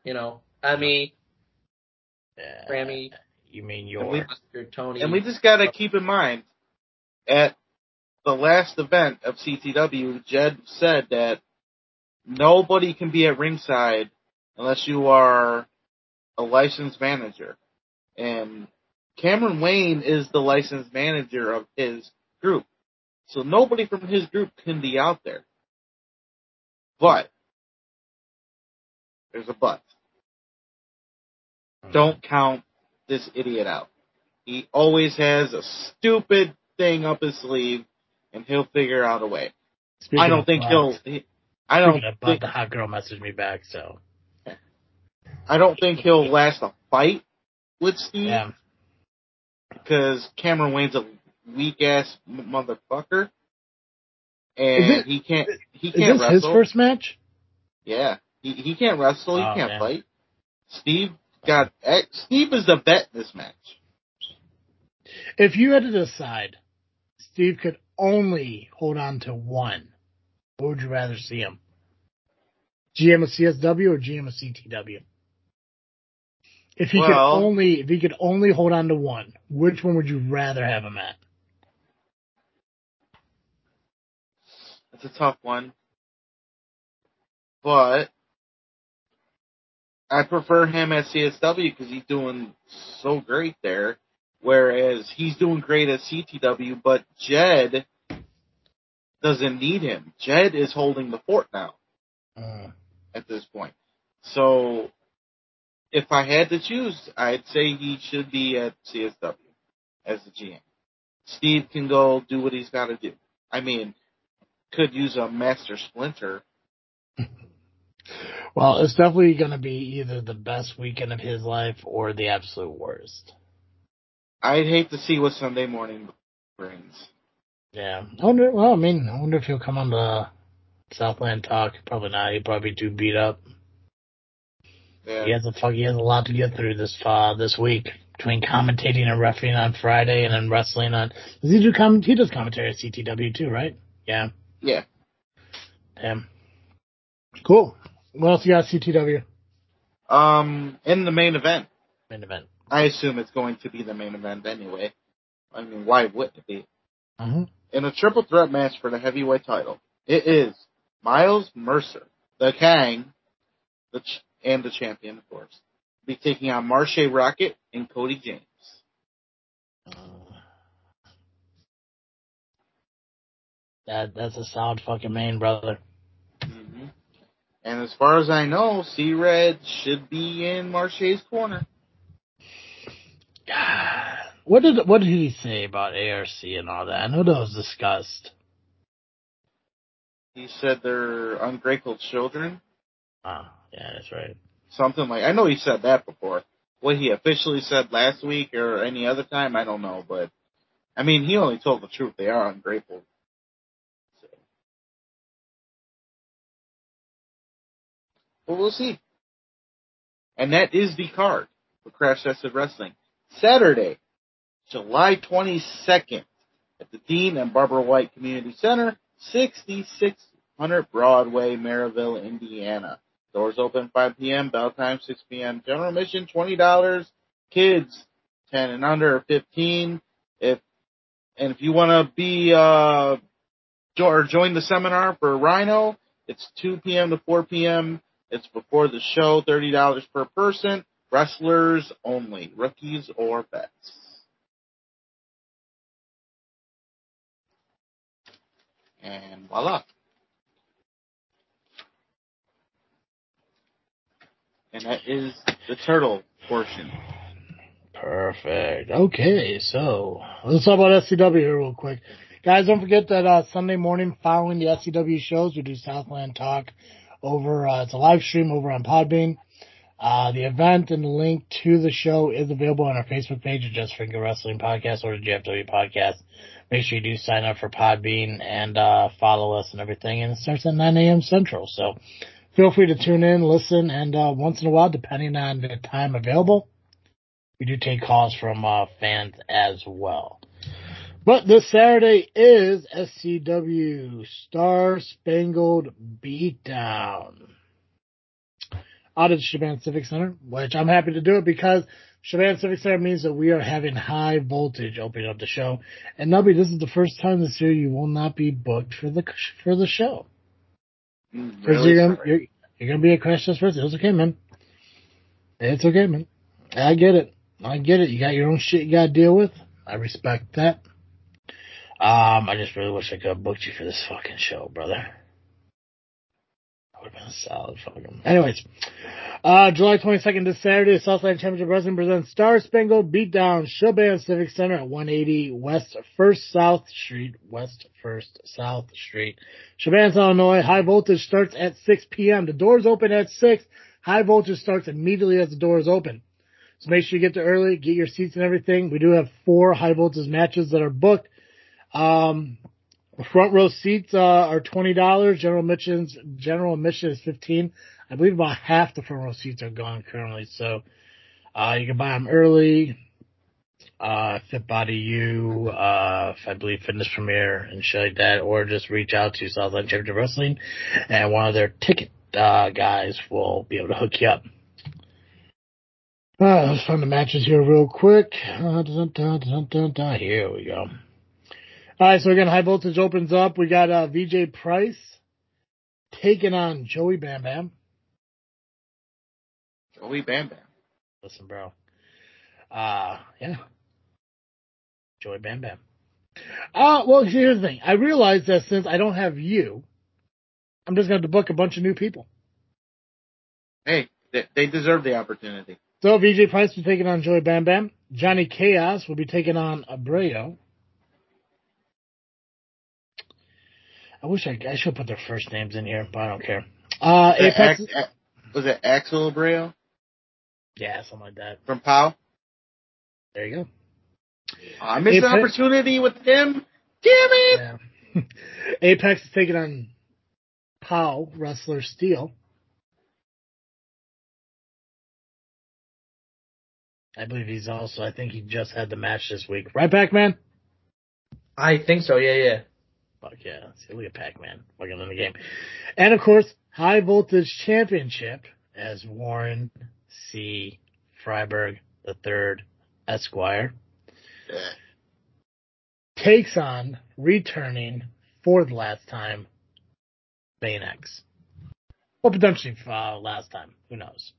you know, Emmy, Yeah. Grammy, You mean And we- your? your Tony. And we just got to keep in mind, at the last event of CTW, Jed said that nobody can be at ringside unless you are a licensed manager. And Cameron Wayne is the licensed manager of his group. So nobody from his group can be out there. But, there's a but. Hmm. Don't count this idiot out. He always has a stupid thing up his sleeve, and he'll figure out a way. Speaking I don't think butt, he'll. He, I don't Speaking butt, think. the hot girl messaged me back. So I don't think he'll last a fight with Steve yeah, because Cameron Wayne's a weak ass motherfucker, and it- he can't. He can't this his first match? Yeah, he he can't wrestle. He Oh, can't man. fight. Steve got. Steve is the bet this match. If you had to decide, Steve could only hold on to one. What would you rather see him? GM of CSW or GM of CTW? If he could only, if he could only hold on to one, which one would you rather have him at? It's a tough one, but I prefer him at CSW because he's doing so great there. Whereas he's doing great at CTW, but Jed doesn't need him. Jed is holding the fort now Uh, at this point. So if I had to choose, I'd say he should be at CSW as the GM. Steve can go do what he's got to do. I mean, could use a master splinter. well, it's definitely going to be either the best weekend of his life or the absolute worst. I'd hate to see what Sunday morning brings. Yeah. I wonder, well, I mean, I wonder if he'll come on the Southland talk. Probably not. He'd probably be too beat up. Yeah. He has a fuck. He has a lot to get through this uh, this week between commentating and refereeing on Friday and then wrestling on. Does he do comment? He does commentary at CTW too, right? Yeah. Yeah. Damn. Cool. What else you got? at CTW Um, in the main event, main event. I assume it's going to be the main event anyway. I mean, why wouldn't it be? Mm-hmm. In a triple threat match for the heavyweight title, it is Miles Mercer, the Kang, the ch- and the champion, of course, be taking on Marche Rockett and Cody James. That that's a solid fucking main brother. hmm And as far as I know, C Red should be in Marche's corner. What did what did he say about ARC and all that? I know that was discussed. He said they're ungrateful children. Oh, yeah, that's right. Something like I know he said that before. What he officially said last week or any other time, I don't know, but I mean he only told the truth. They are ungrateful. So. But we'll see. And that is the card for Crash Tested Wrestling. Saturday, July 22nd at the Dean and Barbara White Community Center, 6600 Broadway, Merrillville, Indiana. Doors open 5 p.m. Bell time 6 p.m. General admission $20. Kids 10 and under 15. If and if you want to be uh or join the seminar for Rhyno, it's 2 p.m. to 4 p.m. It's before the show, $30 per person. Wrestlers only, rookies or vets. And voila. And that is the turtle portion. Perfect. Okay, so let's talk about SCW here real quick. Guys, don't forget that uh, Sunday morning following the SCW shows, we do Southland Talk over. Uh, it's a live stream over on Podbean. Uh, the event and the link to the show is available on our Facebook page at Just Finger Wrestling Podcast or the JFW Podcast. Make sure you do sign up for Podbean and uh, follow us and everything. And it starts at 9 a.m. Central. So feel free to tune in, listen, and uh, once in a while, depending on the time available, we do take calls from uh, fans as well. But this Saturday is SCW Star Spangled Beatdown out of the Shaban Civic Center, which I'm happy to do it because Shaban Civic Center means that we are having high voltage opening up the show. And Nubby, this is the first time this year you will not be booked for the for the show. Mm, Because really you're, gonna, you're, you're gonna be a crash test person. It's okay, man. It's okay, man. I get it. I get it. You got your own shit you gotta deal with. I respect that. Um, I just really wish I could have booked you for this fucking show, brother. That would have been a solid fucking. Anyways, uh, July 22nd this Saturday, Southside Championship Wrestling presents Star Spangled Beatdown Shaban Civic Center at 180 West First South Street, West First South Street, Shaban, Illinois. High voltage starts at 6 p.m. The doors open at 6. High voltage starts immediately as the doors open. So make sure you get there early, get your seats and everything. We do have four high voltage matches that are booked. Um, front row seats uh, are twenty dollars. General admissions general admission is fifteen. I believe about half the front row seats are gone currently, so uh, you can buy them early. Uh, Fit Body U, uh, I believe Fitness Premier and shit like that, or just reach out to Southland Championship Wrestling, and one of their ticket uh, guys will be able to hook you up. Uh, let's find the matches here real quick. Uh, dun, dun, dun. Here we go. All right, so again, high voltage opens up. We got uh, VJ Price taking on Joey Bam Bam. Joey Bam Bam. Listen, bro. Uh, yeah. Joey Bam Bam. Uh, well, here's the thing. I realized that since I don't have you, I'm just going to to book a bunch of new people. Hey, they, they deserve the opportunity. So VJ Price will be taking on Joey Bam Bam. Johnny Chaos will be taking on Abreu. I wish I, I should put their first names in here, but I don't care. Uh, Was Apex. Ax- Ax- was it Axel Abreu Yeah, something like that. from POW? There you go. Oh, I missed the Apex- opportunity with him. Damn it! Yeah. Apex is taking on Pow wrestler Steel. I believe he's also. I think he just had the match this week. Right, back, Man. I think so. Yeah, yeah. Fuck yeah! See, look at Pac Man fucking in the game, and of course, High Voltage Championship as Warren C. Freiberg the Third Esquire takes on returning for the last time Bane X. Or potentially uh, last time. Who knows?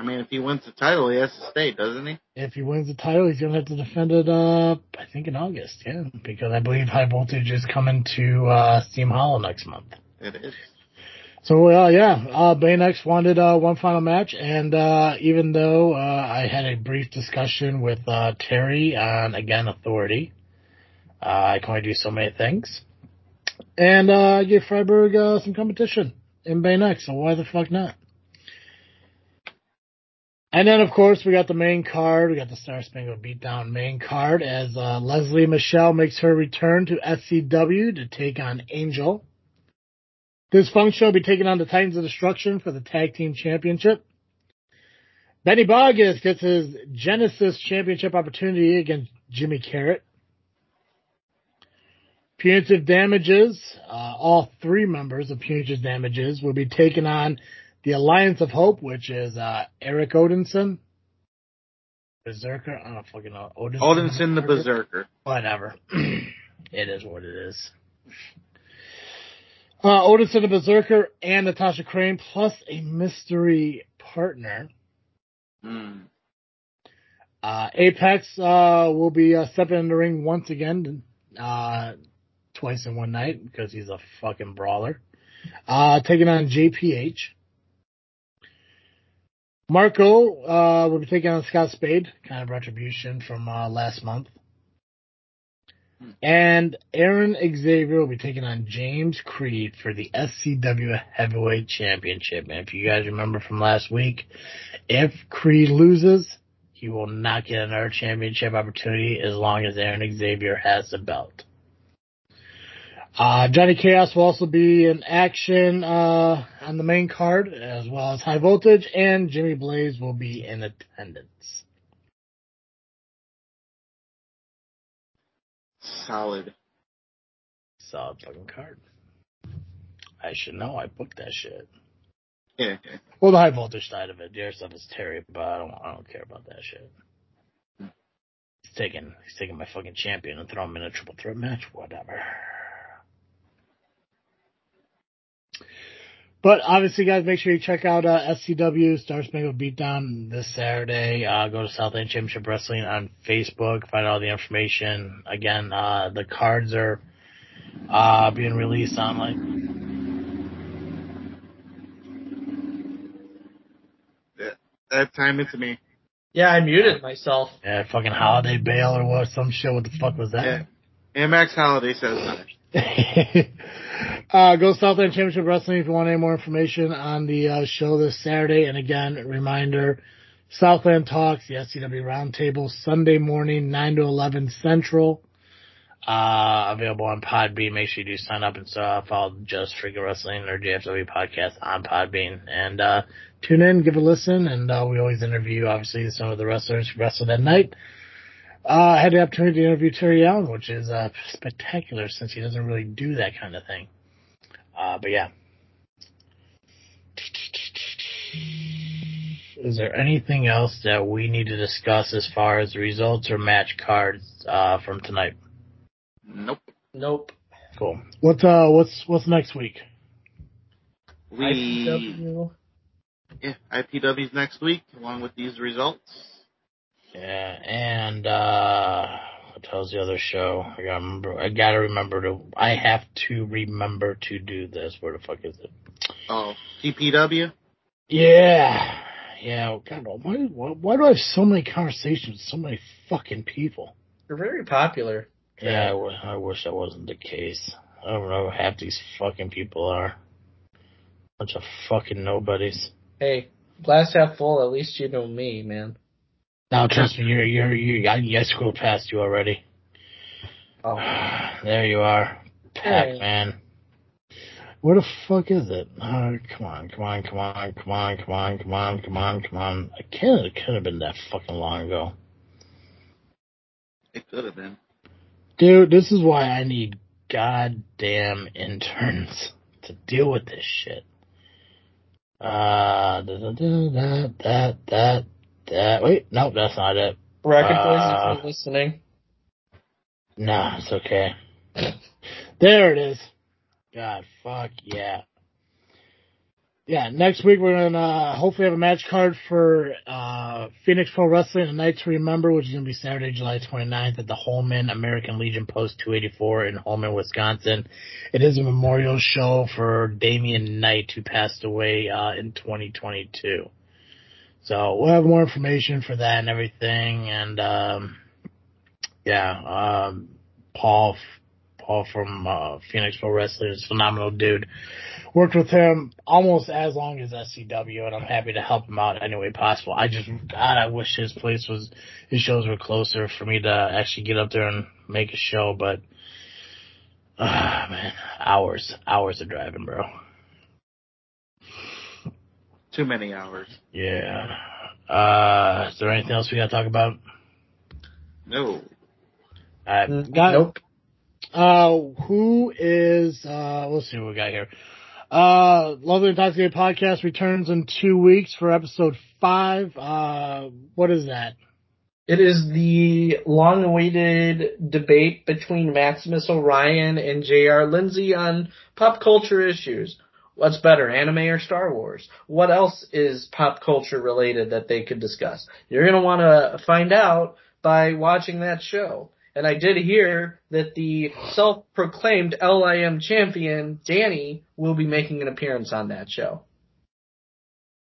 I mean, if he wins the title, he has to stay, doesn't he? If he wins the title, he's going to have to defend it, uh, I think in August, yeah. Because I believe High Voltage is coming to uh, Steam Hollow next month. It is. So, uh, yeah, uh, Bane X wanted uh, one final match, and uh, even though uh, I had a brief discussion with uh, Terry on, again, Authority, uh, I can only do so many things. And uh, I gave Freiberg uh, some competition in Bane X, so why the fuck not? And then, of course, we got the main card. We got the Star Spangled Beatdown main card as uh, Leslie Michelle makes her return to SCW to take on Angel. Dysfunction will be taking on the Titans of Destruction for the Tag Team Championship. Benny Bogus gets his Genesis Championship opportunity against Jimmy Carrot. Punitive Damages, uh, all three members of Punitive Damages will be taking on the Alliance of Hope, which is uh, Eric Odinson, Berserker. I don't fucking know. Odinson, Odinson the Berserker. Whatever. it is what it is. Uh, Odinson the Berserker and Natasha Crane plus a mystery partner. Hmm. Uh, Apex uh, will be uh, stepping in the ring once again, uh, twice in one night because he's a fucking brawler. Uh, taking on JPH. Marco uh, will be taking on Scott Spade, kind of retribution from uh, last month. And Aaron Xavier will be taking on James Creed for the SCW Heavyweight Championship. And if you guys remember from last week, if Creed loses, he will not get another championship opportunity as long as Aaron Xavier has the belt. Uh, Johnny Chaos will also be in action uh, on the main card, as well as High Voltage, and Jimmy Blaze will be in attendance. Solid. Solid fucking card. I should know. I booked that shit. Yeah. Well, the high voltage side of it, the other stuff is Terry, but I don't, I don't care about that shit. He's taking, he's taking my fucking champion and throwing him in a triple threat match, whatever. But obviously, guys, make sure you check out uh, SCW Star Spangled Beatdown this Saturday. Uh, go to Southland Championship Wrestling on Facebook. Find all the information. Again, uh, the cards are uh, being released online. That time it's me. Yeah, I muted myself. Yeah, fucking Holiday Bail or what? Some shit. What the fuck was that? Yeah. Max Holiday says that. uh, go Southland Championship Wrestling if you want any more information on the uh, show this Saturday. And again, reminder, Southland Talks, the SCW Roundtable, Sunday morning, 9 to 11 Central. Uh, available on Podbean. Make sure you do sign up and uh, follow Just Freaking Wrestling or JFW Podcast on Podbean. And uh, tune in, give a listen, and uh, we always interview, obviously, some of the wrestlers who wrestled that night. Uh, I had the opportunity to interview Terry Allen, which is uh, spectacular since he doesn't really do that kind of thing. Uh, but yeah. Is there anything else that we need to discuss as far as results or match cards uh, from tonight? Nope. Nope. Cool. What's uh what's what's next week? We ICW. yeah, IPW's next week along with these results. Yeah, and uh what tells the other show? I gotta remember I gotta remember to I have to remember to do this. Where the fuck is it? Oh, TPW. Yeah. Yeah, oh God, why, why, why do I have so many conversations with so many fucking people? They're very popular. Yeah, I, w- I wish that wasn't the case. I don't know who half these fucking people are. Bunch of fucking nobodies. Hey, glass half full. At least you know me, man. Now, trust me, you're, you're, you, I, I scrolled past you already. Oh, There you are. Pac-Man. Where the fuck is it? Oh, come on, come on, come on, come on, come on, come on, come on, come on. I can't, it couldn't have been that fucking long ago. It could have been. Dude, this is why I need goddamn interns to deal with this shit. Uh, da, da, da, da, da, da. Wait, nope, that's not it. Rocket Uh, Boys, if you're listening. Nah, it's okay. There it is. God, fuck yeah. Yeah, next week we're gonna uh, hopefully have a match card for uh, Phoenix Pro Wrestling, A Night to Remember, which is gonna be Saturday, July 29th at the Holmen American Legion Post 284 in Holmen, Wisconsin. It is a memorial show for Damian Knight, who passed away uh, in 2022. So we'll have more information for that and everything, and um, yeah, um, Paul, Paul from uh, Phoenix Pro Wrestling is a phenomenal dude. Worked with him almost as long as SCW, and I'm happy to help him out any way possible. I just, God, I wish his place was, his shows were closer for me to actually get up there and make a show, but, ah, man, hours, hours of driving, bro. Too many hours. Yeah. Uh, is there anything else we gotta talk about? No. Uh, Mm, got, nope. Uh, who is, uh, let's see what we got here. Uh, Lovely Intoxicated Podcast returns in two weeks for episode five. Uh, what is that? It is the long-awaited debate between Maximus Orion and J.R. Lindsay on pop culture issues. What's better, anime or Star Wars? What else is pop culture related that they could discuss? You're gonna want to find out by watching that show. And I did hear that the self-proclaimed LIM champion, Danny, will be making an appearance on that show.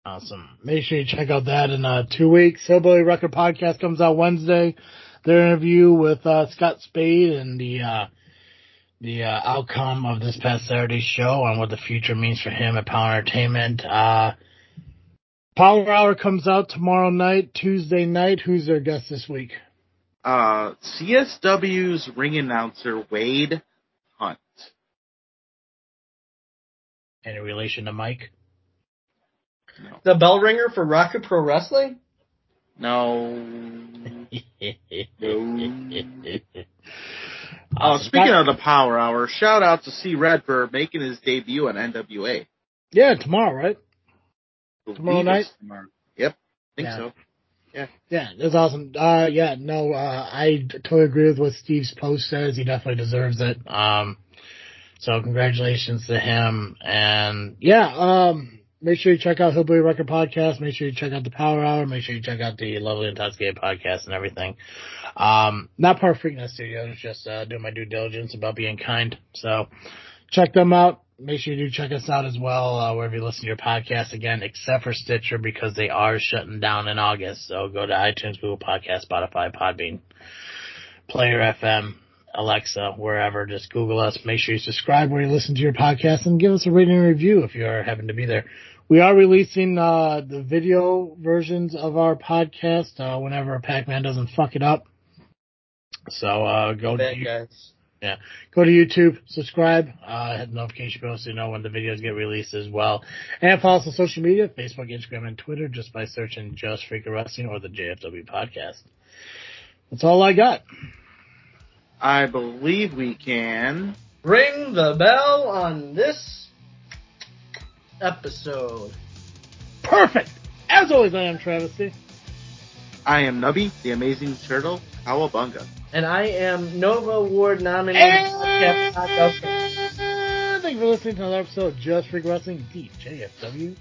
Awesome. Make sure you check out that in, uh, two weeks. Hillbilly Wrecker Podcast comes out Wednesday. their interview with uh, Scott Spade and the uh, the uh, outcome of this past Saturday's show and what the future means for him at POWW Entertainment. Uh, Power Hour comes out tomorrow night, Tuesday night. Who's their guest this week? Uh, CSW's ring announcer Wade Hunt. Any relation to Mike? No. The bell ringer for Rocket Pro Wrestling? No. No. Uh, Oh, speaking of the Power Hour, shout out to C. Red for making his debut on NWA. yeah, tomorrow, right? Tomorrow night? Tomorrow. Yep, think Yeah. so. Yeah, yeah, that's awesome. Uh, yeah, no, uh, I totally agree with what Steve's post says. He definitely deserves it. Um, so congratulations to him. And yeah, um, make sure you check out Hillbilly Wrecker Podcast. Make sure you check out the Power Hour. Make sure you check out the Lovely Intoxicated Podcast and everything. Um, not part of Freaknet Studios, just, uh, doing my due diligence about being kind. So check them out. Make sure you do check us out as well, uh, wherever you listen to your podcast again, except for Stitcher because they are shutting down in August. So go to iTunes, Google Podcast, Spotify, Podbean, Player FM, Alexa, wherever. Just Google us. Make sure you subscribe where you listen to your podcast and give us a rating and review if you are happen to be there. We are releasing, uh, the video versions of our podcast, uh, whenever Pac-Man doesn't fuck it up. So, uh, go to Bad you- guys. go to YouTube, subscribe, uh, hit the notification bell so you know when the videos get released as well. And follow us on social media, Facebook, Instagram, and Twitter just by searching Just Freaking Wrestling or the JFW podcast. That's all I got. I believe we can. Ring the bell on this episode. Perfect! As always, I am Travis I am Nubby, the amazing turtle. Cowabunga. And I am Nova Award nominated podcast podcast. And thank you for listening to another episode of Just Freaking Wrestling, the JFW